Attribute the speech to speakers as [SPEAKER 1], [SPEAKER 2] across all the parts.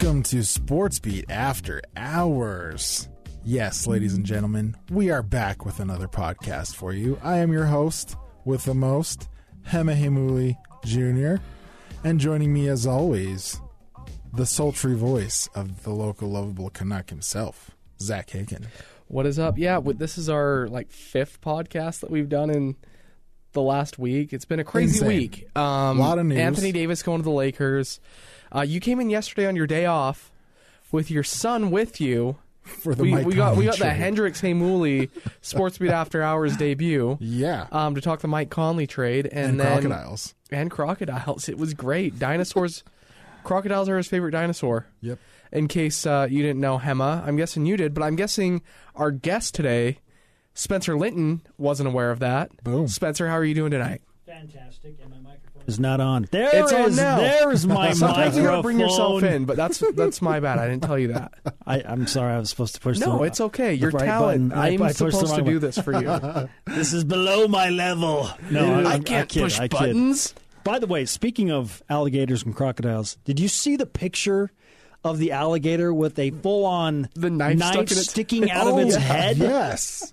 [SPEAKER 1] Welcome to Sports Beat After Hours. Yes, ladies and gentlemen, we are back with another podcast for you. I am your host with the most, Hema Heimuli Jr., and joining me as always, the sultry voice of the local lovable Canuck himself, Zak Hicken.
[SPEAKER 2] What is up? Yeah, this is our like fifth podcast that we've done in the last week. It's been a crazy
[SPEAKER 1] Insane.
[SPEAKER 2] week. Um,
[SPEAKER 1] Lot of news.
[SPEAKER 2] Anthony Davis going to the Lakers. Uh, you came in yesterday on your day off with your son with you.
[SPEAKER 1] For the
[SPEAKER 2] We,
[SPEAKER 1] Mike
[SPEAKER 2] we got we
[SPEAKER 1] Conley
[SPEAKER 2] got the
[SPEAKER 1] trade.
[SPEAKER 2] Hendricks Heimuli Sports Beat After Hours debut
[SPEAKER 1] Yeah.
[SPEAKER 2] um, to talk the Mike Conley trade and,
[SPEAKER 1] and
[SPEAKER 2] then
[SPEAKER 1] crocodiles.
[SPEAKER 2] and crocodiles. It was great. Dinosaurs, crocodiles are his favorite dinosaur.
[SPEAKER 1] Yep.
[SPEAKER 2] in case uh, you didn't know Hema. I'm guessing you did, but I'm guessing our guest today, Spencer Linton, wasn't aware of that.
[SPEAKER 1] Boom.
[SPEAKER 2] Spencer, how are you doing tonight?
[SPEAKER 3] Fantastic, and my microphone is not on. There
[SPEAKER 2] It's on
[SPEAKER 3] is-
[SPEAKER 2] now.
[SPEAKER 3] There's my
[SPEAKER 2] Sometimes you
[SPEAKER 3] microphone.
[SPEAKER 2] gotta bring yourself in, but that's that's my bad. I didn't tell you that.
[SPEAKER 3] I, I'm sorry, I was supposed to push.
[SPEAKER 2] No,
[SPEAKER 3] the,
[SPEAKER 2] it's okay. Your
[SPEAKER 3] right
[SPEAKER 2] talent.
[SPEAKER 3] I-
[SPEAKER 2] I'm
[SPEAKER 3] I
[SPEAKER 2] supposed to do
[SPEAKER 3] one.
[SPEAKER 2] this for you.
[SPEAKER 3] This is below my level. No, I,
[SPEAKER 2] I can't
[SPEAKER 3] kid,
[SPEAKER 2] push
[SPEAKER 3] I kid.
[SPEAKER 2] buttons.
[SPEAKER 3] By the way, speaking of alligators and crocodiles, did you see the picture of the alligator with a full-on
[SPEAKER 2] The knife its-
[SPEAKER 3] sticking out
[SPEAKER 1] Oh,
[SPEAKER 3] of its
[SPEAKER 1] yeah.
[SPEAKER 3] head
[SPEAKER 1] Yes.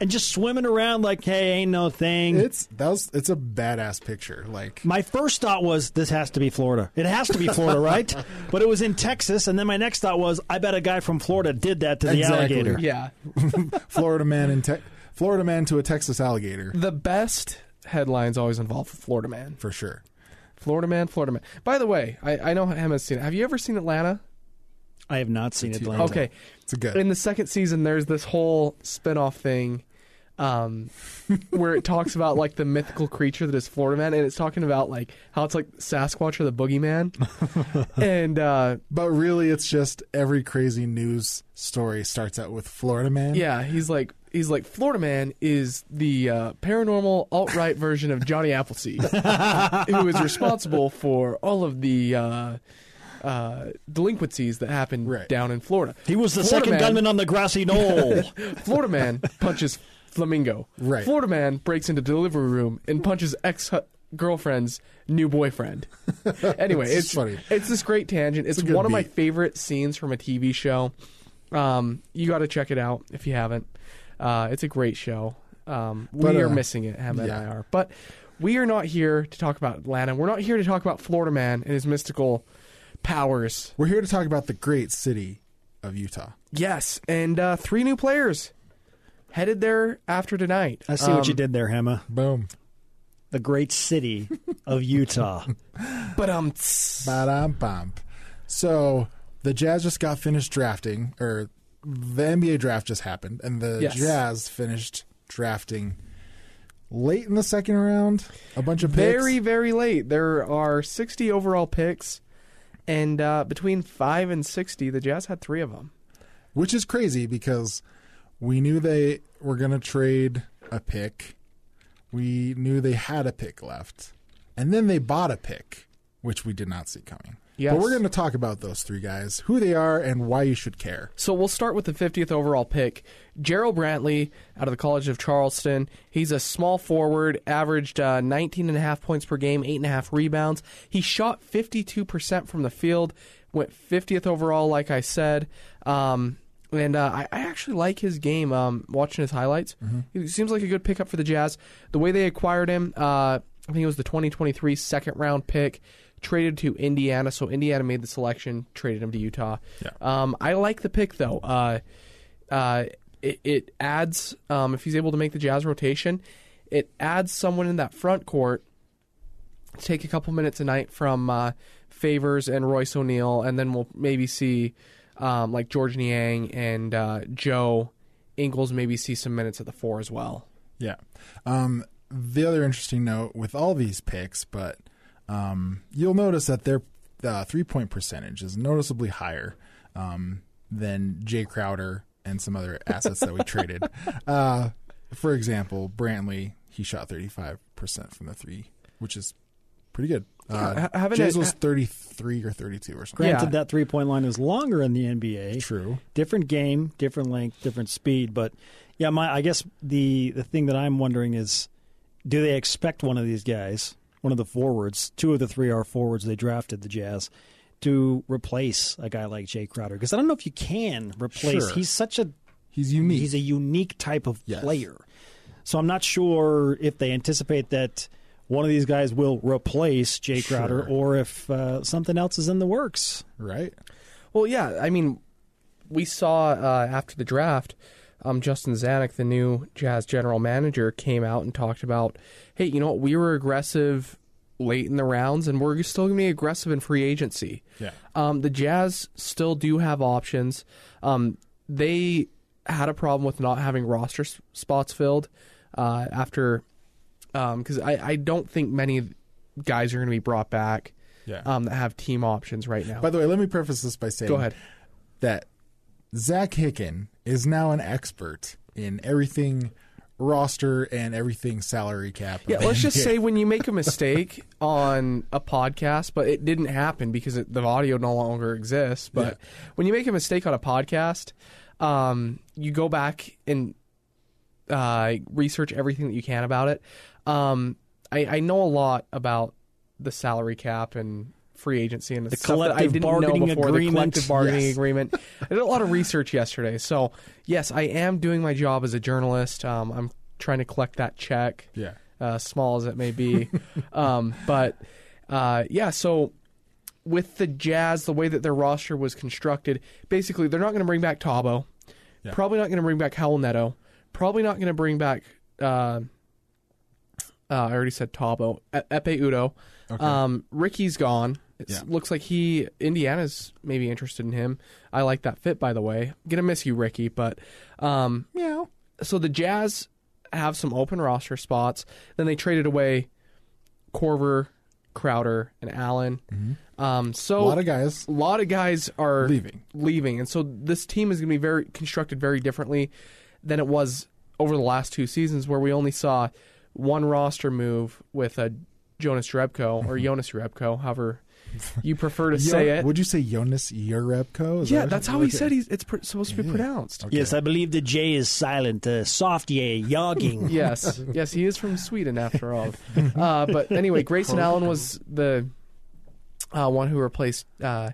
[SPEAKER 3] And just swimming around like, "Hey, ain't no thing."
[SPEAKER 1] It's that was it's a badass picture. Like
[SPEAKER 3] My first thought was this has to be Florida. It has to be Florida, right? But it was in Texas, and then my next thought was I bet a guy from Florida did that to the
[SPEAKER 1] Exactly.
[SPEAKER 3] alligator.
[SPEAKER 2] Yeah.
[SPEAKER 1] Florida man and te- Florida man to a Texas alligator
[SPEAKER 2] The best headlines always involve Florida man.
[SPEAKER 1] for sure.
[SPEAKER 2] Florida man, Florida man. By the way, I, I know Hema's seen it. Have you ever seen Atlanta?
[SPEAKER 3] I have not seen
[SPEAKER 1] It's
[SPEAKER 3] Atlanta.
[SPEAKER 2] Okay.
[SPEAKER 1] It's a good.
[SPEAKER 2] in the second season there's this whole spin-off thing um, where it talks about like the mythical creature that is Florida Man and it's talking about like how it's like Sasquatch or the boogeyman and uh,
[SPEAKER 1] But really, it's just every crazy news story starts out with Florida man.
[SPEAKER 2] yeah he's like he's like Florida Man is the uh, paranormal alt-right version of Johnny Appleseed who is responsible for all of the uh, uh, delinquencies that happen
[SPEAKER 1] Right.
[SPEAKER 2] down in Florida
[SPEAKER 3] He was the
[SPEAKER 2] Florida
[SPEAKER 3] second
[SPEAKER 2] man-
[SPEAKER 3] gunman on the grassy knoll.
[SPEAKER 2] Florida man punches flamingo.
[SPEAKER 1] Right.
[SPEAKER 2] Florida man breaks into delivery room and punches ex girlfriend's new boyfriend. Anyway,
[SPEAKER 1] It's
[SPEAKER 2] it's
[SPEAKER 1] funny.
[SPEAKER 2] It's this great tangent. It's,
[SPEAKER 1] good
[SPEAKER 2] one of my favorite scenes from a TV show. Um, you got to check it out if you haven't. Uh, it's a great show. Um,
[SPEAKER 1] But,
[SPEAKER 2] we
[SPEAKER 1] uh,
[SPEAKER 2] are missing it, Hema and. I are. But we are not here to talk about Atlanta. We're not here to talk about Florida man and his mystical powers.
[SPEAKER 1] We're here to talk about the great city of Utah.
[SPEAKER 2] Yes, and uh, three new players headed there after tonight.
[SPEAKER 3] I see what you
[SPEAKER 2] Um,
[SPEAKER 3] did there, Hema.
[SPEAKER 1] Boom.
[SPEAKER 3] The great city of Utah.
[SPEAKER 2] But um,
[SPEAKER 1] Ba-dum bum. So the Jazz just got finished drafting, or the NBA draft just happened, and the
[SPEAKER 2] Yes.
[SPEAKER 1] Jazz finished drafting late in the second round. A bunch of picks.
[SPEAKER 2] very very late. There are 60 overall picks, and uh, between five and 60, the Jazz had three of them.
[SPEAKER 1] which is crazy because we knew they were going to trade a pick. We knew they had a pick left. And then they bought a pick, which we did not see coming.
[SPEAKER 2] Yes.
[SPEAKER 1] But we're going to talk about those three guys, who they are, and why you should care.
[SPEAKER 2] So we'll start with the 50th overall pick, Gerald Brantley out of the College of Charleston. He's a small forward, averaged uh, 19 and a half points per game, eight and a half rebounds. He shot 52% from the field, went 50th overall, like I said. Um, and uh, I, I actually like his game. Um, watching his highlights, he seems like a good pickup for the Jazz. The way they acquired him, uh, I think it was the 2023 second round pick, traded to Indiana. So Indiana made the selection, traded him to Utah.
[SPEAKER 1] Yeah.
[SPEAKER 2] Um, I like the pick though. Uh, uh, it, it adds um, if he's able to make the Jazz rotation, it adds someone in that front court. Take a couple minutes a night from uh, Favors and Royce O'Neal, and then we'll maybe see um, like Georges Niang and uh, Joe Ingles maybe see some minutes at the four as well.
[SPEAKER 1] Yeah. Um, the other interesting note with all these picks, but um, you'll notice that their uh, three point percentage is noticeably higher um, than Jae Crowder and some other assets that we traded. Uh, for example, Brantley, he shot 35% from the three, which is pretty good. Uh,
[SPEAKER 2] Yeah, Jae's
[SPEAKER 1] was 33 or 32 or something.
[SPEAKER 3] Granted,
[SPEAKER 2] Yeah.
[SPEAKER 3] that three point line is longer in the NBA.
[SPEAKER 1] True.
[SPEAKER 3] Different game, different length, different speed. But yeah, my I guess the the thing that I'm wondering is, do they expect one of these guys, one of the forwards? Two of the three are forwards they drafted the Jazz. to replace a guy like Jae Crowder because I don't know if you can replace.
[SPEAKER 1] Sure.
[SPEAKER 3] He's such a
[SPEAKER 1] He's unique.
[SPEAKER 3] he's a unique type of
[SPEAKER 1] Yes.
[SPEAKER 3] player. So I'm not sure if they anticipate that one of these guys will replace Jae Crowder
[SPEAKER 1] Sure.
[SPEAKER 3] or if uh, something else is in the works.
[SPEAKER 1] right.
[SPEAKER 2] Well, yeah. I mean, we saw uh, after the draft, um, Justin Zanik, the new Jazz general manager, came out and talked about, hey, you know what? We were aggressive late in the rounds, and we're still going to be aggressive in free agency.
[SPEAKER 1] Yeah.
[SPEAKER 2] Um, the Jazz still do have options. Um, they had a problem with not having roster s- spots filled uh, after, because I, I don't think many guys are going to be brought back
[SPEAKER 1] Yeah.
[SPEAKER 2] um, that have team options right now.
[SPEAKER 1] By the way, let me preface this by saying
[SPEAKER 2] Go ahead.
[SPEAKER 1] that Zak Hicken is now an expert in everything roster and everything salary cap.
[SPEAKER 2] Yeah, let's just say when you make a mistake on a podcast, but it didn't happen because it, the audio no longer exists. But when you make a mistake on a podcast, um, you go back and uh, research everything that you can about it. Um, I, I know a lot about the salary cap and free agency and the stuff that I
[SPEAKER 3] collective
[SPEAKER 2] didn't
[SPEAKER 3] bargaining
[SPEAKER 2] know before
[SPEAKER 3] agreement.
[SPEAKER 2] the collective bargaining
[SPEAKER 1] Yes.
[SPEAKER 2] agreement. I did a lot of research yesterday, so yes, I am doing my job as a journalist. Um, I'm trying to collect that check
[SPEAKER 1] yeah.
[SPEAKER 2] uh, small as it may be. um, but uh, yeah, so with the Jazz, the way that their roster was constructed, basically they're not going to bring back Thabo.
[SPEAKER 1] Yeah.
[SPEAKER 2] Probably not going to bring back Raul Neto. Probably not going to bring back. Uh, uh, I already said Thabo. E- Ekpe Udoh.
[SPEAKER 1] Okay.
[SPEAKER 2] Um, Ricky's gone. It
[SPEAKER 1] Yeah.
[SPEAKER 2] looks like he Indiana's maybe interested in him. I like that fit, by the way. gonna miss you, Ricky, but um,
[SPEAKER 1] Meow.
[SPEAKER 2] so the Jazz have some open roster spots. Then they traded away Korver, Crowder, and Allen. Um, so
[SPEAKER 1] Mm-hmm. A lot of guys
[SPEAKER 2] a lot of guys are
[SPEAKER 1] leaving.
[SPEAKER 2] leaving, and so this team is going to be very constructed very differently than it was over the last two seasons, where we only saw one roster move with a Jonas Rebko or Jonas Rebko, however you prefer to say
[SPEAKER 1] Yo-
[SPEAKER 2] it.
[SPEAKER 1] Would you say Jonas Urebko? Is
[SPEAKER 2] yeah,
[SPEAKER 1] that-
[SPEAKER 2] that's how he said he's it's pr- supposed to be pronounced.
[SPEAKER 1] Okay.
[SPEAKER 3] Yes, I believe the J is silent. Uh, soft yay, yogging.
[SPEAKER 2] yes, yes, he is from Sweden after all. Uh, but anyway, Grayson Allen was the uh, one who replaced uh,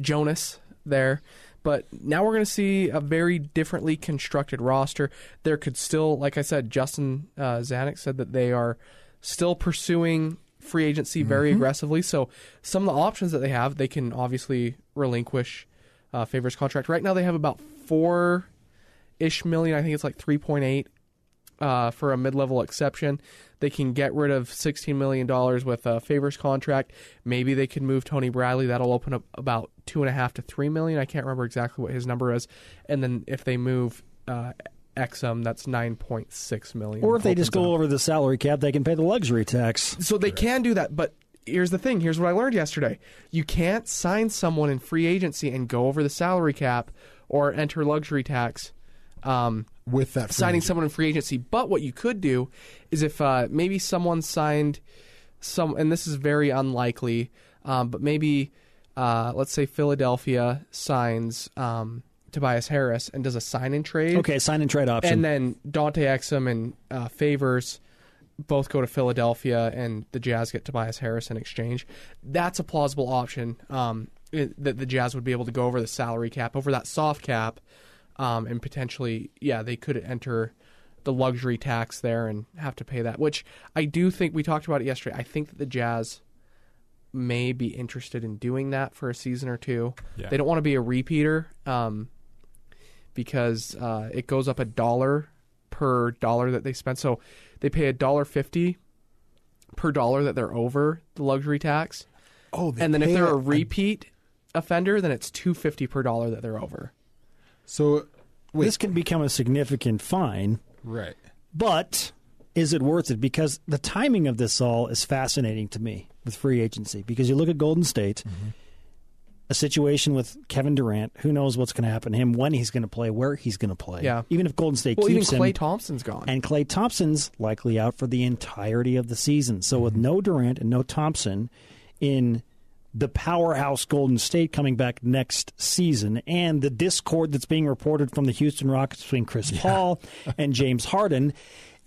[SPEAKER 2] Jonas there. But now we're going to see a very differently constructed roster. There could still, like I said, Justin uh, Zanik said that they are still pursuing free agency very aggressively. So some of the options that they have, they can obviously relinquish uh, Favors contract. Right now, they have about four ish million. I think it's like three point eight uh, for a mid-level exception. They can get rid of sixteen million dollars with a favors contract. Maybe they can move Tony Bradley. That'll open up about two and a half to three million. I can't remember exactly what his number is. And then if they move uh, Exum, that's nine point six million.
[SPEAKER 3] Or if they just go
[SPEAKER 2] up.
[SPEAKER 3] over the salary cap, they can pay the luxury tax.
[SPEAKER 2] So they can do that, but here's the thing. Here's what I learned yesterday. You can't sign someone in free agency and go over the salary cap or enter luxury tax. Um,
[SPEAKER 1] with that
[SPEAKER 2] signing
[SPEAKER 1] agent.
[SPEAKER 2] someone in free agency. But what you could do is if uh, maybe someone signed some, and this is very unlikely, um, but maybe uh, let's say Philadelphia signs um, Tobias Harris and does a sign and trade.
[SPEAKER 3] Okay, sign and trade option.
[SPEAKER 2] And then Dante Exum and uh, Favors both go to Philadelphia, and the Jazz get Tobias Harris in exchange. That's a plausible option um, it- that the Jazz would be able to go over the salary cap, over that soft cap, um, and potentially, yeah, they could enter the luxury tax there and have to pay that. Which I do think we talked about it yesterday. I think that the Jazz may be interested in doing that for a season or two.
[SPEAKER 1] Yeah.
[SPEAKER 2] They don't want to be a repeater. Um, because uh, it goes up a dollar per dollar that they spend. So they pay a dollar fifty per dollar that they're over the luxury tax,
[SPEAKER 1] Oh,
[SPEAKER 2] and then if they're a
[SPEAKER 1] a-
[SPEAKER 2] repeat offender, then it's two fifty per dollar that they're over.
[SPEAKER 1] So wait,
[SPEAKER 3] this can become a significant fine,
[SPEAKER 1] right.
[SPEAKER 3] but is it worth it? Because the timing of this all is fascinating to me with free agency. Because you look at Golden State, mm-hmm. a situation with Kevin Durant, who knows what's going to happen to him, when he's going to play, where he's going to play.
[SPEAKER 2] Yeah.
[SPEAKER 3] Even if Golden State
[SPEAKER 2] Well, even
[SPEAKER 3] keeps
[SPEAKER 2] Klay
[SPEAKER 3] him.
[SPEAKER 2] Thompson's gone.
[SPEAKER 3] And Klay Thompson's likely out for the entirety of the season. So mm-hmm. with no Durant and no Thompson in the powerhouse Golden State coming back next season, and the discord that's being reported from the Houston Rockets between Chris Paul and James Harden.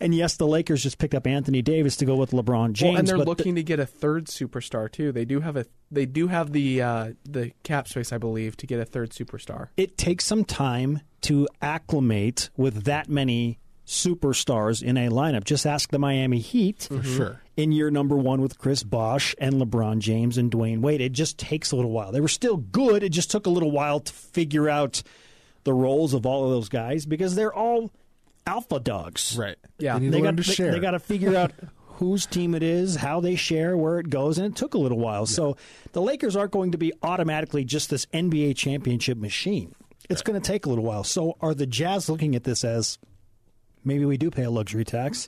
[SPEAKER 3] And yes, the Lakers just picked up Anthony Davis to go with LeBron James.
[SPEAKER 2] Well, and they're looking to get a third superstar too. They do have a they do have the uh, the cap space, I believe, to get a third superstar.
[SPEAKER 3] it takes some time to acclimate with that many superstars in a lineup. Just ask the Miami Heat
[SPEAKER 1] For sure.
[SPEAKER 3] in year number one with Chris Bosh and LeBron James and Dwyane Wade. It just takes a little while. They were still good. It just took a little while to figure out the roles of all of those guys because they're all alpha dogs.
[SPEAKER 1] Right.
[SPEAKER 2] Yeah.
[SPEAKER 1] They
[SPEAKER 3] They got
[SPEAKER 1] to
[SPEAKER 3] they,
[SPEAKER 1] share.
[SPEAKER 3] they got to figure out whose team it is, how they share, where it goes, and it took a little while. So the Lakers aren't going to be automatically just this NBA championship machine. It's going to take a little while. So are the Jazz looking at this as maybe we do pay a luxury tax?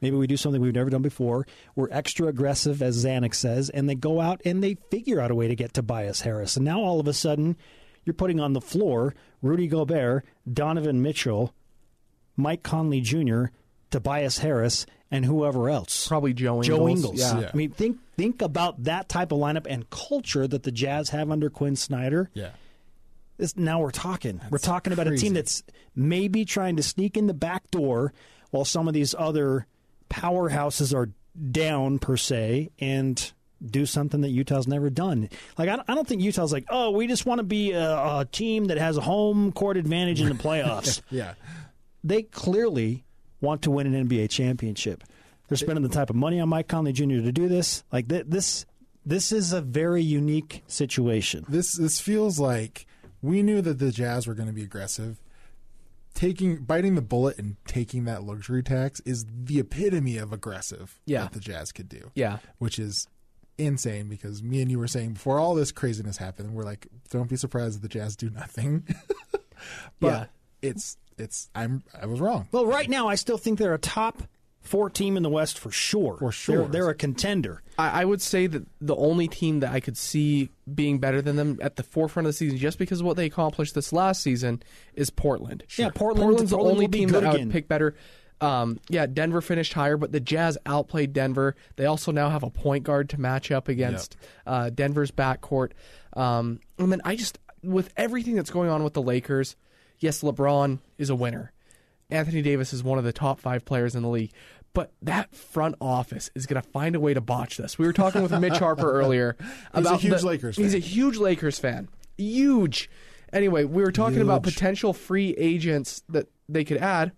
[SPEAKER 3] Maybe we do something we've never done before. We're extra aggressive, as Zanik says, and they go out and they figure out a way to get Tobias Harris. And now all of a sudden, you're putting on the floor Rudy Gobert, Donovan Mitchell, Mike Conley Jr., Tobias Harris, and whoever else.
[SPEAKER 2] Probably Joe Ingles.
[SPEAKER 3] Joe Ingles.
[SPEAKER 2] Yeah.
[SPEAKER 1] Yeah.
[SPEAKER 3] I mean, think think about that type of lineup and culture that the Jazz have under Quin Snyder.
[SPEAKER 1] yeah.
[SPEAKER 3] This, now we're talking. we're talking about a team that's maybe trying to sneak in the back door while some of these other powerhouses are down per se and do something that Utah's never done. Like I don't, I don't think Utah's like, oh, we just want to be a, a team that has a home court advantage in the playoffs.
[SPEAKER 1] Yeah.
[SPEAKER 3] they clearly want to win an NBA championship. They're spending the type of money on Mike Conley Jr. to do this. Like th- this, this is a very unique situation.
[SPEAKER 1] This this feels like we knew that the Jazz were going to be aggressive. Taking biting the bullet and taking that luxury tax is the epitome of aggressive
[SPEAKER 2] Yeah.
[SPEAKER 1] that the Jazz could do.
[SPEAKER 2] Yeah.
[SPEAKER 1] Which is insane because me and you were saying before all this craziness happened, we're like, don't be surprised if the Jazz do nothing. but
[SPEAKER 2] Yeah.
[SPEAKER 1] it's it's I'm I was wrong.
[SPEAKER 3] Well, right now, I still think they're a top four team in the West for sure.
[SPEAKER 1] For sure.
[SPEAKER 3] they're, they're a contender.
[SPEAKER 2] I, I would say that the only team that I could see being better than them at the forefront of the season, just because of what they accomplished this last season, is Portland.
[SPEAKER 3] Yeah, Portland-
[SPEAKER 2] Portland's the
[SPEAKER 3] Portland
[SPEAKER 2] only team that I
[SPEAKER 3] again.
[SPEAKER 2] would pick better. Um, yeah, Denver finished higher, but the Jazz outplayed Denver. They also now have a point guard to match up against uh, Denver's backcourt. Um, and then I just, with everything that's going on with the Lakers, yes, LeBron is a winner. Anthony Davis is one of the top five players in the league. But that front office is going to find a way to botch this. We were talking with Mitch Harper earlier
[SPEAKER 1] He's a
[SPEAKER 2] about
[SPEAKER 1] huge
[SPEAKER 2] the-
[SPEAKER 1] Lakers Fan.
[SPEAKER 2] He's a huge Lakers fan. Huge. Anyway, we were talking about potential free agents that they could add.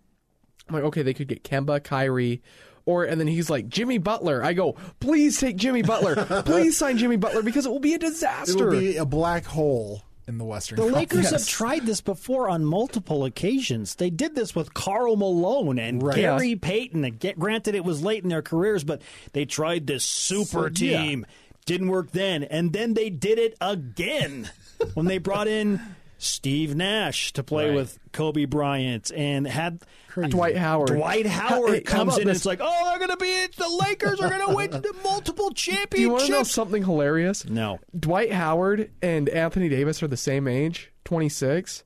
[SPEAKER 2] I'm like, okay, they could get Kemba, Kyrie, or and then he's like Jimmy Butler. I go, please take Jimmy Butler. please sign Jimmy Butler because it will be a disaster.
[SPEAKER 1] It will be a black hole in the Western.
[SPEAKER 3] The Lakers
[SPEAKER 1] Conference.
[SPEAKER 3] have tried this before on multiple occasions. They did this with Karl Malone and
[SPEAKER 1] Right.
[SPEAKER 3] Gary Payton. And get, granted, it was late in their careers, but they tried this super
[SPEAKER 1] So, yeah.
[SPEAKER 3] team. Didn't work then. And then they did it again when they brought in Steve Nash to play
[SPEAKER 1] Right.
[SPEAKER 3] with Kobe Bryant and had
[SPEAKER 1] Crazy.
[SPEAKER 2] Dwight Howard.
[SPEAKER 3] Dwight Howard
[SPEAKER 2] Hey,
[SPEAKER 3] comes
[SPEAKER 2] about
[SPEAKER 3] in and
[SPEAKER 2] this?
[SPEAKER 3] it's like, oh, they're going to be the Lakers are going to win the multiple
[SPEAKER 2] Do you want to know something hilarious?
[SPEAKER 3] No.
[SPEAKER 2] Dwight Howard and Anthony Davis are the same age, 26,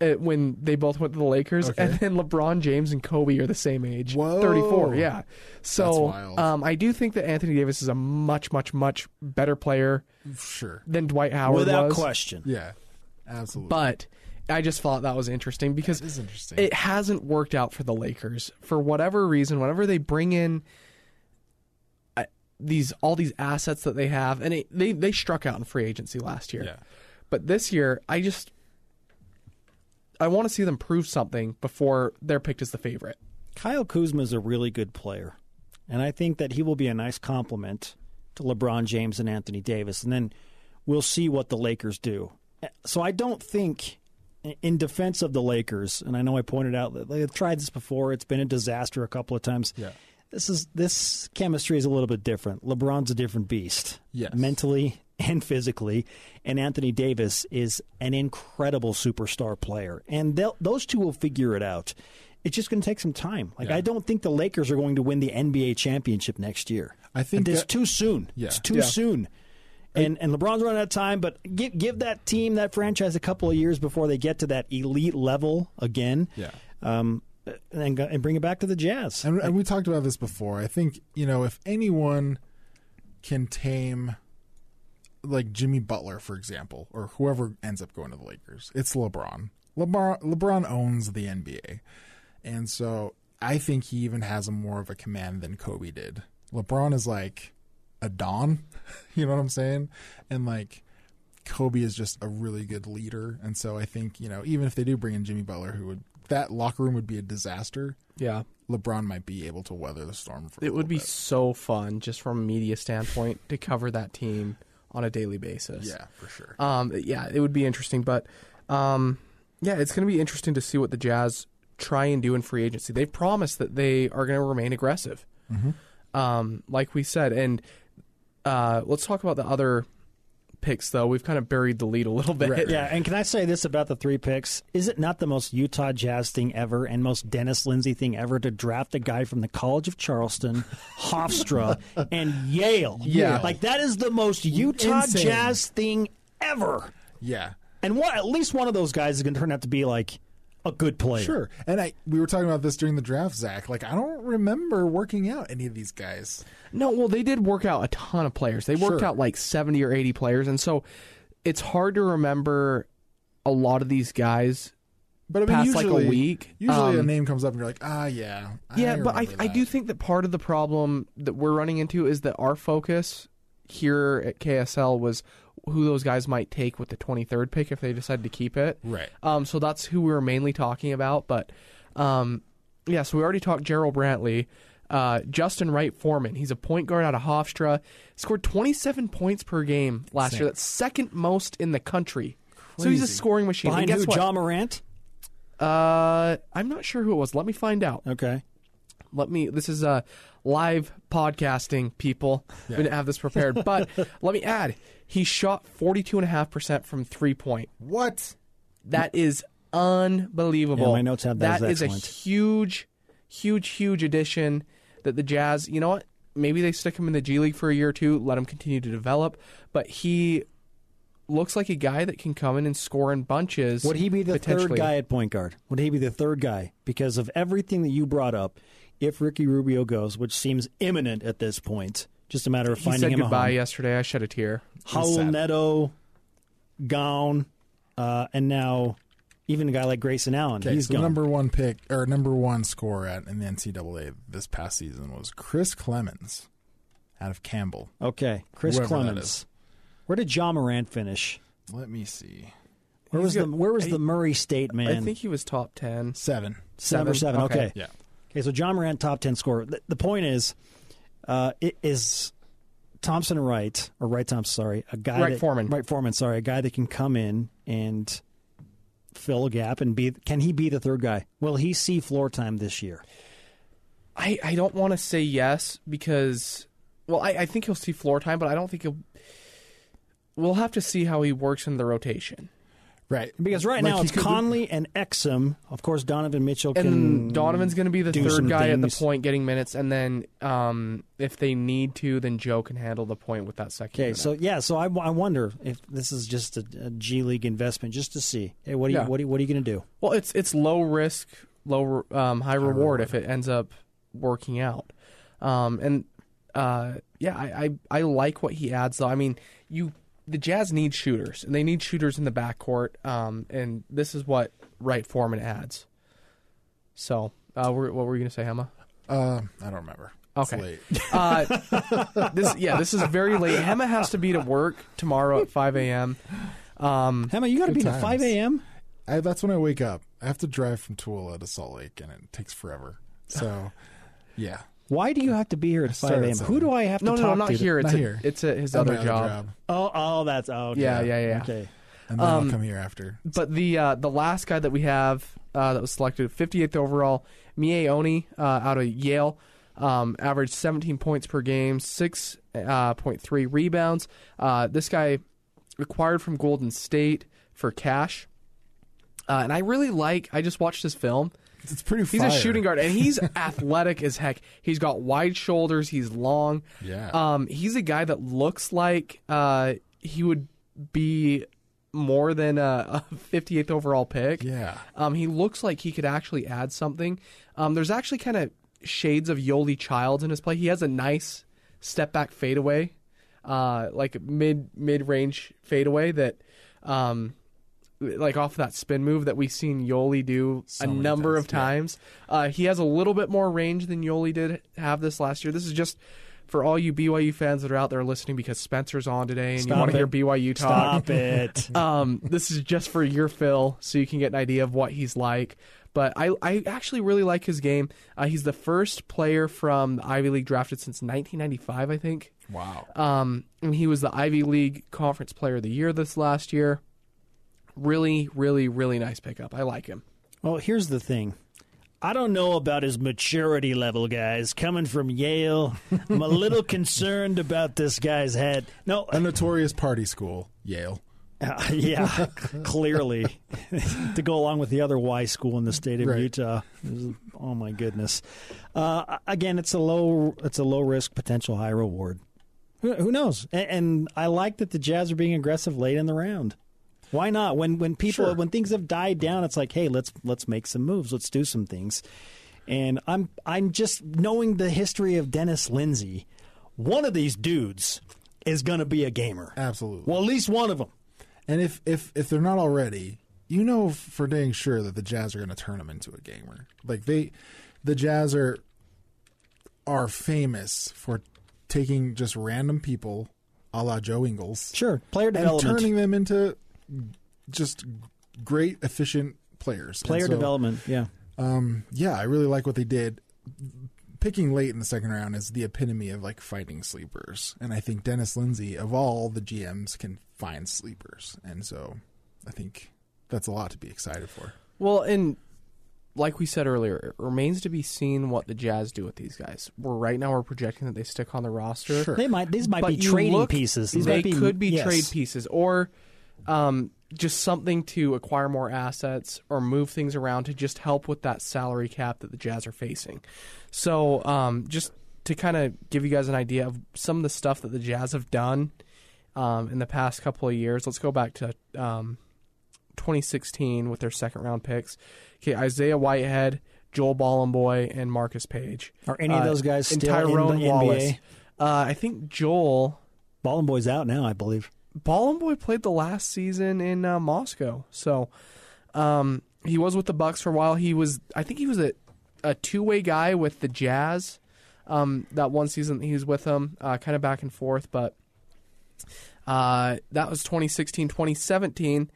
[SPEAKER 2] uh, when they both went to the Lakers,
[SPEAKER 1] Okay.
[SPEAKER 2] and then LeBron James and Kobe are the same age,
[SPEAKER 1] Whoa.
[SPEAKER 2] 34. Yeah, so Um, I do think that Anthony Davis is a much, much, much better player
[SPEAKER 1] Sure.
[SPEAKER 2] than Dwight Howard
[SPEAKER 3] Without
[SPEAKER 2] was.
[SPEAKER 3] question.
[SPEAKER 1] Yeah. Absolutely.
[SPEAKER 2] But I just thought that was interesting because
[SPEAKER 1] That is interesting.
[SPEAKER 2] it hasn't worked out for the Lakers for whatever reason. Whenever they bring in uh, these all these assets that they have, and it, they they struck out in free agency last year,
[SPEAKER 1] yeah.
[SPEAKER 2] but this year I just I want to see them prove something before they're picked as the favorite.
[SPEAKER 3] Kyle Kuzma is a really good player, and I think that he will be a nice complement to LeBron James and Anthony Davis. And then we'll see what the Lakers do. So I don't think, in defense of the Lakers, and I know I pointed out that they've tried this before. It's been a disaster a couple of times.
[SPEAKER 1] Yeah.
[SPEAKER 3] This is this chemistry is a little bit different. LeBron's a different beast,
[SPEAKER 1] Yes.
[SPEAKER 3] mentally and physically, and Anthony Davis is an incredible superstar player, and those two will figure it out. It's just going to take some time. Like
[SPEAKER 1] Yeah.
[SPEAKER 3] I don't think the Lakers are going to win the NBA championship next year.
[SPEAKER 1] I think
[SPEAKER 3] it's too soon.
[SPEAKER 1] Yeah.
[SPEAKER 3] It's too
[SPEAKER 2] Yeah.
[SPEAKER 3] soon. And and LeBron's running out of time, but give give that team, that franchise, a couple of years before they get to that elite level again.
[SPEAKER 1] Yeah.
[SPEAKER 3] Um, and and bring it back to the Jazz.
[SPEAKER 1] And, and we talked about this before. I think you know if anyone can tame like Jimmy Butler, for example, or whoever ends up going to the Lakers. It's LeBron. LeBron LeBron owns the NBA, and so I think he even has a more of a command than Kobe did. LeBron is like a don, you know what I'm saying, and like. Kobe is just a really good leader, and so I think you know even if they do bring in Jimmy Butler, who would that locker room would be a disaster.
[SPEAKER 2] Yeah.
[SPEAKER 1] LeBron might be able to weather the storm.
[SPEAKER 2] It would be
[SPEAKER 1] bit.
[SPEAKER 2] so fun just from a media standpoint to cover that team on a daily basis.
[SPEAKER 1] yeah, for sure.
[SPEAKER 2] Um, yeah, it would be interesting, but um, yeah, it's going to be interesting to see what the Jazz try and do in free agency. They've promised that they are going to remain aggressive, um, like we said. And uh, let's talk about the other picks, though. We've kind of buried the lead a little bit.
[SPEAKER 1] Right.
[SPEAKER 3] Yeah, and can I say this about the three picks? Is it not the most Utah Jazz thing ever and most Dennis Lindsey thing ever to draft a guy from the College of Charleston, Hofstra, and Yale?
[SPEAKER 2] Yeah.
[SPEAKER 3] Like that is the most Utah
[SPEAKER 1] Insane.
[SPEAKER 3] Jazz thing ever.
[SPEAKER 1] yeah,
[SPEAKER 3] And one, at least one of those guys is going to turn out to be like a good player.
[SPEAKER 1] sure. And I we were talking about this during the draft, Zach. Like I don't remember working out any of these guys.
[SPEAKER 2] No, well, they did work out a ton of players. They worked
[SPEAKER 1] Sure.
[SPEAKER 2] out like 70 or 80 players. And so it's hard to remember a lot of these guys
[SPEAKER 1] But I mean,
[SPEAKER 2] past like
[SPEAKER 1] usually,
[SPEAKER 2] a week.
[SPEAKER 1] Usually, a
[SPEAKER 2] Um,
[SPEAKER 1] name comes up and you're like, ah, yeah,
[SPEAKER 2] Yeah, but I,
[SPEAKER 1] remember
[SPEAKER 2] I do think that part of the problem that we're running into is that our focus here at KSL was who those guys might take with the 23rd pick if they decide to keep it.
[SPEAKER 1] Right.
[SPEAKER 2] Um, so that's who we were mainly talking about. But um, yeah, so we already talked Gerald Brantley. Uh, Justin Wright Foreman. He's a point guard out of Hofstra. Scored 27 points per game last
[SPEAKER 1] Insane.
[SPEAKER 2] year. That's second most in the country. So he's a scoring machine.
[SPEAKER 3] Behind
[SPEAKER 2] and guess
[SPEAKER 3] who?
[SPEAKER 2] what?
[SPEAKER 3] Ja Morant?
[SPEAKER 2] Uh, I'm not sure who it was. Let me find out.
[SPEAKER 3] Okay.
[SPEAKER 2] Let me. This is uh, live podcasting, people. We didn't have this prepared, but let me add. He shot 42.5% from three point.
[SPEAKER 1] What?
[SPEAKER 2] That is unbelievable.
[SPEAKER 3] Yeah, my notes have that as
[SPEAKER 2] That is a huge, huge, huge addition that the Jazz. You know what? Maybe they stick him in the G League for a year or two, let him continue to develop. But he looks like a guy that can come in and score in bunches.
[SPEAKER 3] Would he be the third guy at point guard? Would he be the third guy? Because of everything that you brought up, if Ricky Rubio goes, which seems imminent at this point, just a matter of
[SPEAKER 2] He
[SPEAKER 3] finding
[SPEAKER 2] said
[SPEAKER 3] him
[SPEAKER 2] goodbye
[SPEAKER 3] a home.
[SPEAKER 2] yesterday. I shed a tear.
[SPEAKER 3] Raul
[SPEAKER 1] sad.
[SPEAKER 3] Neto, gone, uh, and now even a guy like Grayson Allen,
[SPEAKER 1] Okay,
[SPEAKER 3] he's
[SPEAKER 1] so the
[SPEAKER 3] gone.
[SPEAKER 1] number one pick or number one score at in the NCAA this past season was Chris Clemons out of Campbell.
[SPEAKER 3] okay, Chris
[SPEAKER 1] Whoever Clemons.
[SPEAKER 3] Where did Ja Morant finish?
[SPEAKER 1] Let me see.
[SPEAKER 3] Where was
[SPEAKER 2] He's
[SPEAKER 3] the Where was
[SPEAKER 2] I-
[SPEAKER 3] the Murray State man?
[SPEAKER 2] I think he was top 10.
[SPEAKER 1] Seven.
[SPEAKER 3] Number
[SPEAKER 2] seven.
[SPEAKER 3] seven.
[SPEAKER 2] Okay.
[SPEAKER 3] Okay.
[SPEAKER 1] Yeah.
[SPEAKER 3] Okay, so Ja Morant, top 10 scorer. The, the point is, uh, it is Thompson Wright, or Wright Thompson, sorry, a guy
[SPEAKER 2] Wright
[SPEAKER 3] that,
[SPEAKER 2] Foreman.
[SPEAKER 3] Wright Foreman, sorry, a guy that can come in and fill a gap and be, can he be the third guy? Will he see floor time this year?
[SPEAKER 2] I, I don't want to say yes because, well, I, I think he'll see floor time, but I don't think he'll. We'll have to see how he works in the rotation.
[SPEAKER 1] Right.
[SPEAKER 3] Because right
[SPEAKER 1] Like
[SPEAKER 3] now it's
[SPEAKER 1] could-
[SPEAKER 3] Conley and Exum. Of course, Donovan Mitchell can.
[SPEAKER 2] And Donovan's going to be the third guy at the point getting minutes, and then um, if they need to, then Joe can handle the point with that second.
[SPEAKER 3] Okay, so yeah, so I, I wonder if this is just a, a G League investment, just to see. Hey, what are you
[SPEAKER 2] Yeah.
[SPEAKER 3] what are, what are you going to do?
[SPEAKER 2] well, it's it's low risk, low um, high, reward, if it ends up working out. Um, and uh, yeah, I, I I like what he adds though. I mean, you the Jazz need shooters, and they need shooters in the backcourt. Um, and this is what Wright Foreman adds. So, uh, we're, what were you going to say, Hema?
[SPEAKER 1] Uh, I don't remember. It's
[SPEAKER 2] Okay.
[SPEAKER 1] late.
[SPEAKER 2] Uh, this yeah, this is very late. Hema has to be to work tomorrow at five a.m. Um,
[SPEAKER 3] Hema, you got to be at
[SPEAKER 1] times.
[SPEAKER 3] five a.m.
[SPEAKER 1] I, that's when I wake up. I have to drive from Tooele to Salt Lake, and it takes forever. So, yeah.
[SPEAKER 3] Why do you have to be here at
[SPEAKER 1] started
[SPEAKER 3] five a.m.? Who do I have to
[SPEAKER 2] no, no,
[SPEAKER 3] talk
[SPEAKER 2] no, not
[SPEAKER 3] to?
[SPEAKER 2] here. It's
[SPEAKER 1] Not
[SPEAKER 2] a,
[SPEAKER 1] here.
[SPEAKER 2] It's a, his
[SPEAKER 1] At
[SPEAKER 2] other
[SPEAKER 1] my
[SPEAKER 2] job.
[SPEAKER 3] Oh, oh, that's oh, okay.
[SPEAKER 2] Yeah, yeah, yeah.
[SPEAKER 3] Okay.
[SPEAKER 1] And then
[SPEAKER 2] Um,
[SPEAKER 1] I'll come here after.
[SPEAKER 2] But the uh, the last guy that we have uh, that was selected, 58th overall, Miye Oni uh, out of Yale, um, averaged 17 points per game, 6.3 rebounds. Uh, this guy acquired from Golden State for cash. Uh, and I really like, I just watched his film.
[SPEAKER 1] It's pretty
[SPEAKER 2] He's a shooting guard, and he's athletic as heck. He's got wide shoulders. He's long.
[SPEAKER 1] Yeah.
[SPEAKER 2] Um, he's a guy that looks like uh, he would be more than a, a 58th overall pick.
[SPEAKER 1] Yeah.
[SPEAKER 2] Um, he looks like he could actually add something. Um, there's actually kind of shades of Yoeli Childs in his play. He has a nice step back fadeaway uh, like mid mid range fadeaway that, um, like off that spin move that we've seen Yoeli do
[SPEAKER 1] So
[SPEAKER 2] a number
[SPEAKER 1] times,
[SPEAKER 2] of
[SPEAKER 1] yeah.
[SPEAKER 2] times. Uh, he has a little bit more range than Yoeli did have this last year. This is just for all you BYU fans that are out there listening because Spencer's on today and
[SPEAKER 3] Stop
[SPEAKER 2] you want to hear BYU talk.
[SPEAKER 3] Stop it.
[SPEAKER 2] Um, this is just for your fill, so you can get an idea of what he's like. But I, I actually really like his game. Uh, he's the first player from the Ivy League drafted since 1995, I think.
[SPEAKER 1] Wow.
[SPEAKER 2] Um, and he was the Ivy League Conference Player of the Year this last year. Really, really, really nice pickup. I like him.
[SPEAKER 3] Well, here's the thing. I don't know about his maturity level, guys. Coming from Yale, I'm a little concerned about this guy's head. No,
[SPEAKER 1] A notorious party school, Yale.
[SPEAKER 3] uh, yeah, clearly, to go along with the other Y school in the state of
[SPEAKER 1] Right.
[SPEAKER 3] Utah. Oh my goodness! Uh, again, it's a low, it's a low risk, potential high reward. Who, who knows? And, and I like that the Jazz are being aggressive late in the round. Why not? When when people
[SPEAKER 1] Sure.
[SPEAKER 3] when things have died down, it's like, hey, let's let's make some moves. Let's do some things. And I'm I'm just knowing the history of Dennis Lindsey. One of these dudes is going to be a gamer.
[SPEAKER 1] Absolutely.
[SPEAKER 3] Well, at least one of them.
[SPEAKER 1] And if if if they're not already, you know for dang sure that the Jazz are going to turn him into a gamer. Like they, the Jazz are are famous for taking just random people, a la Joe Ingles,
[SPEAKER 3] Sure, player
[SPEAKER 1] and
[SPEAKER 3] development.
[SPEAKER 1] turning them into just great, efficient players.
[SPEAKER 3] Player
[SPEAKER 1] so,
[SPEAKER 3] development. Yeah.
[SPEAKER 1] Um, yeah, I really like what they did. Picking late in the second round is the epitome of like fighting sleepers, and I think Dennis Lindsey of all the GMs can find sleepers, and so I think that's a lot to be excited for.
[SPEAKER 2] Well, and like we said earlier, it remains to be seen what the Jazz do with these guys. We're right now we're projecting that they stick on the roster.
[SPEAKER 1] Sure.
[SPEAKER 3] They might. These might
[SPEAKER 2] But
[SPEAKER 3] be trading
[SPEAKER 2] look-
[SPEAKER 3] pieces. These
[SPEAKER 2] they
[SPEAKER 3] might be,
[SPEAKER 2] could be
[SPEAKER 3] yes.
[SPEAKER 2] trade pieces or um, just something to acquire more assets or move things around to just help with that salary cap that the Jazz are facing. So, um, just to kind of give you guys an idea of some of the stuff that the Jazz have done um, in the past couple of years, let's go back to um, 2016 with their second round picks. Okay, Isaiah Whitehead, Joel Bolomboy, and Marcus Paige.
[SPEAKER 3] Are any of
[SPEAKER 2] Uh,
[SPEAKER 3] those guys still
[SPEAKER 2] Tyrone
[SPEAKER 3] in the
[SPEAKER 2] Wallace.
[SPEAKER 3] NBA?
[SPEAKER 2] Uh, I think Joel.
[SPEAKER 3] Bolomboy's out now, I believe.
[SPEAKER 2] Bolomboy played the last season in uh, Moscow, so um, he was with the Bucks for a while. He was, I think, he was a, a two way guy with the Jazz. Um, that one season he was with them, uh, kind of back and forth, but uh, that was 2016, 2017.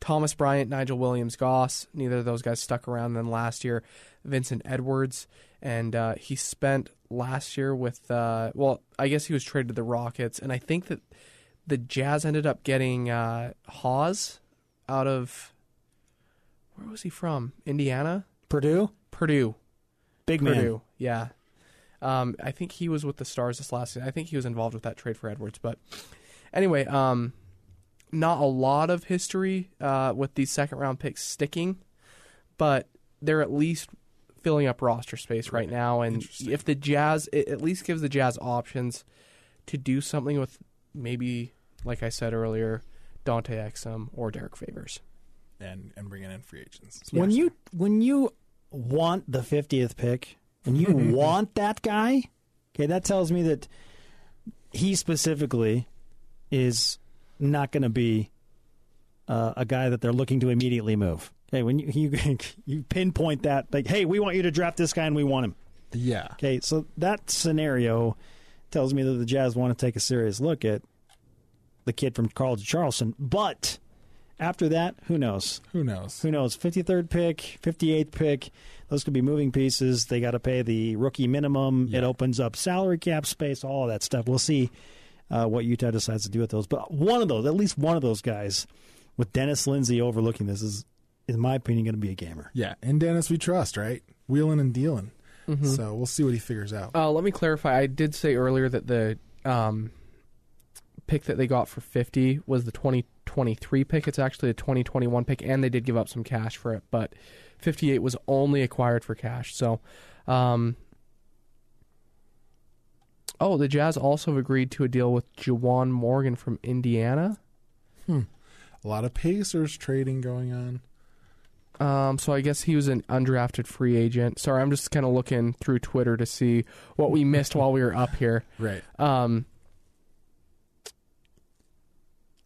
[SPEAKER 2] Thomas Bryant, Nigel Williams, Goss. Neither of those guys stuck around. Then last year, Vincent Edwards, and uh, he spent last year with. Uh, well, I guess he was traded to the Rockets, and I think that the Jazz ended up getting uh, Haas out of. Where was he from? Indiana,
[SPEAKER 3] Purdue,
[SPEAKER 2] Purdue,
[SPEAKER 3] big man.
[SPEAKER 2] Purdue. Yeah. Um, I think he was with the Stars this last season. I think he was involved with that trade for Edwards. But anyway, um, not a lot of history uh, with these second round picks sticking, but they're at least filling up roster space right now. And if the Jazz, it at least gives the Jazz options to do something with maybe, like I said earlier, Dante Exum or Derrick Favors.
[SPEAKER 1] and and bringing in free agents.
[SPEAKER 3] When you when you want the fiftieth pick and you want that guy, okay, that tells me that he specifically is not going to be uh, a guy that they're looking to immediately move. Okay, when you, you you pinpoint that, like, hey, we want you to draft this guy and we want him.
[SPEAKER 1] yeah,
[SPEAKER 3] Okay, so that scenario tells me that the Jazz want to take a serious look at the kid from College Charleston. But after that, who knows?
[SPEAKER 1] who knows?
[SPEAKER 3] Who knows? 53rd pick, 58th pick. Those could be moving pieces. They got to pay the rookie minimum. It opens up salary cap space, all of that stuff. We'll see uh, what Utah decides to do with those. But one of those, at least one of those guys, with Dennis Lindsey overlooking this, is, in my opinion, going to be a gamer.
[SPEAKER 1] Yeah, and Dennis, we trust, right? Wheeling and dealing. So we'll see what he figures out.
[SPEAKER 2] Uh, let me clarify. I did say earlier that the um, pick that they got for 50 was the 2023 pick. It's actually a 2021 pick, and they did give up some cash for it, but 58 was only acquired for cash. So, um, oh, the Jazz also agreed to a deal with Juwan Morgan from Indiana.
[SPEAKER 1] A lot of Pacers trading going on.
[SPEAKER 2] Um, so I guess he was an undrafted free agent. Sorry, I'm just kind of looking through Twitter to see what we missed while we were up here.
[SPEAKER 1] Right.
[SPEAKER 2] Um,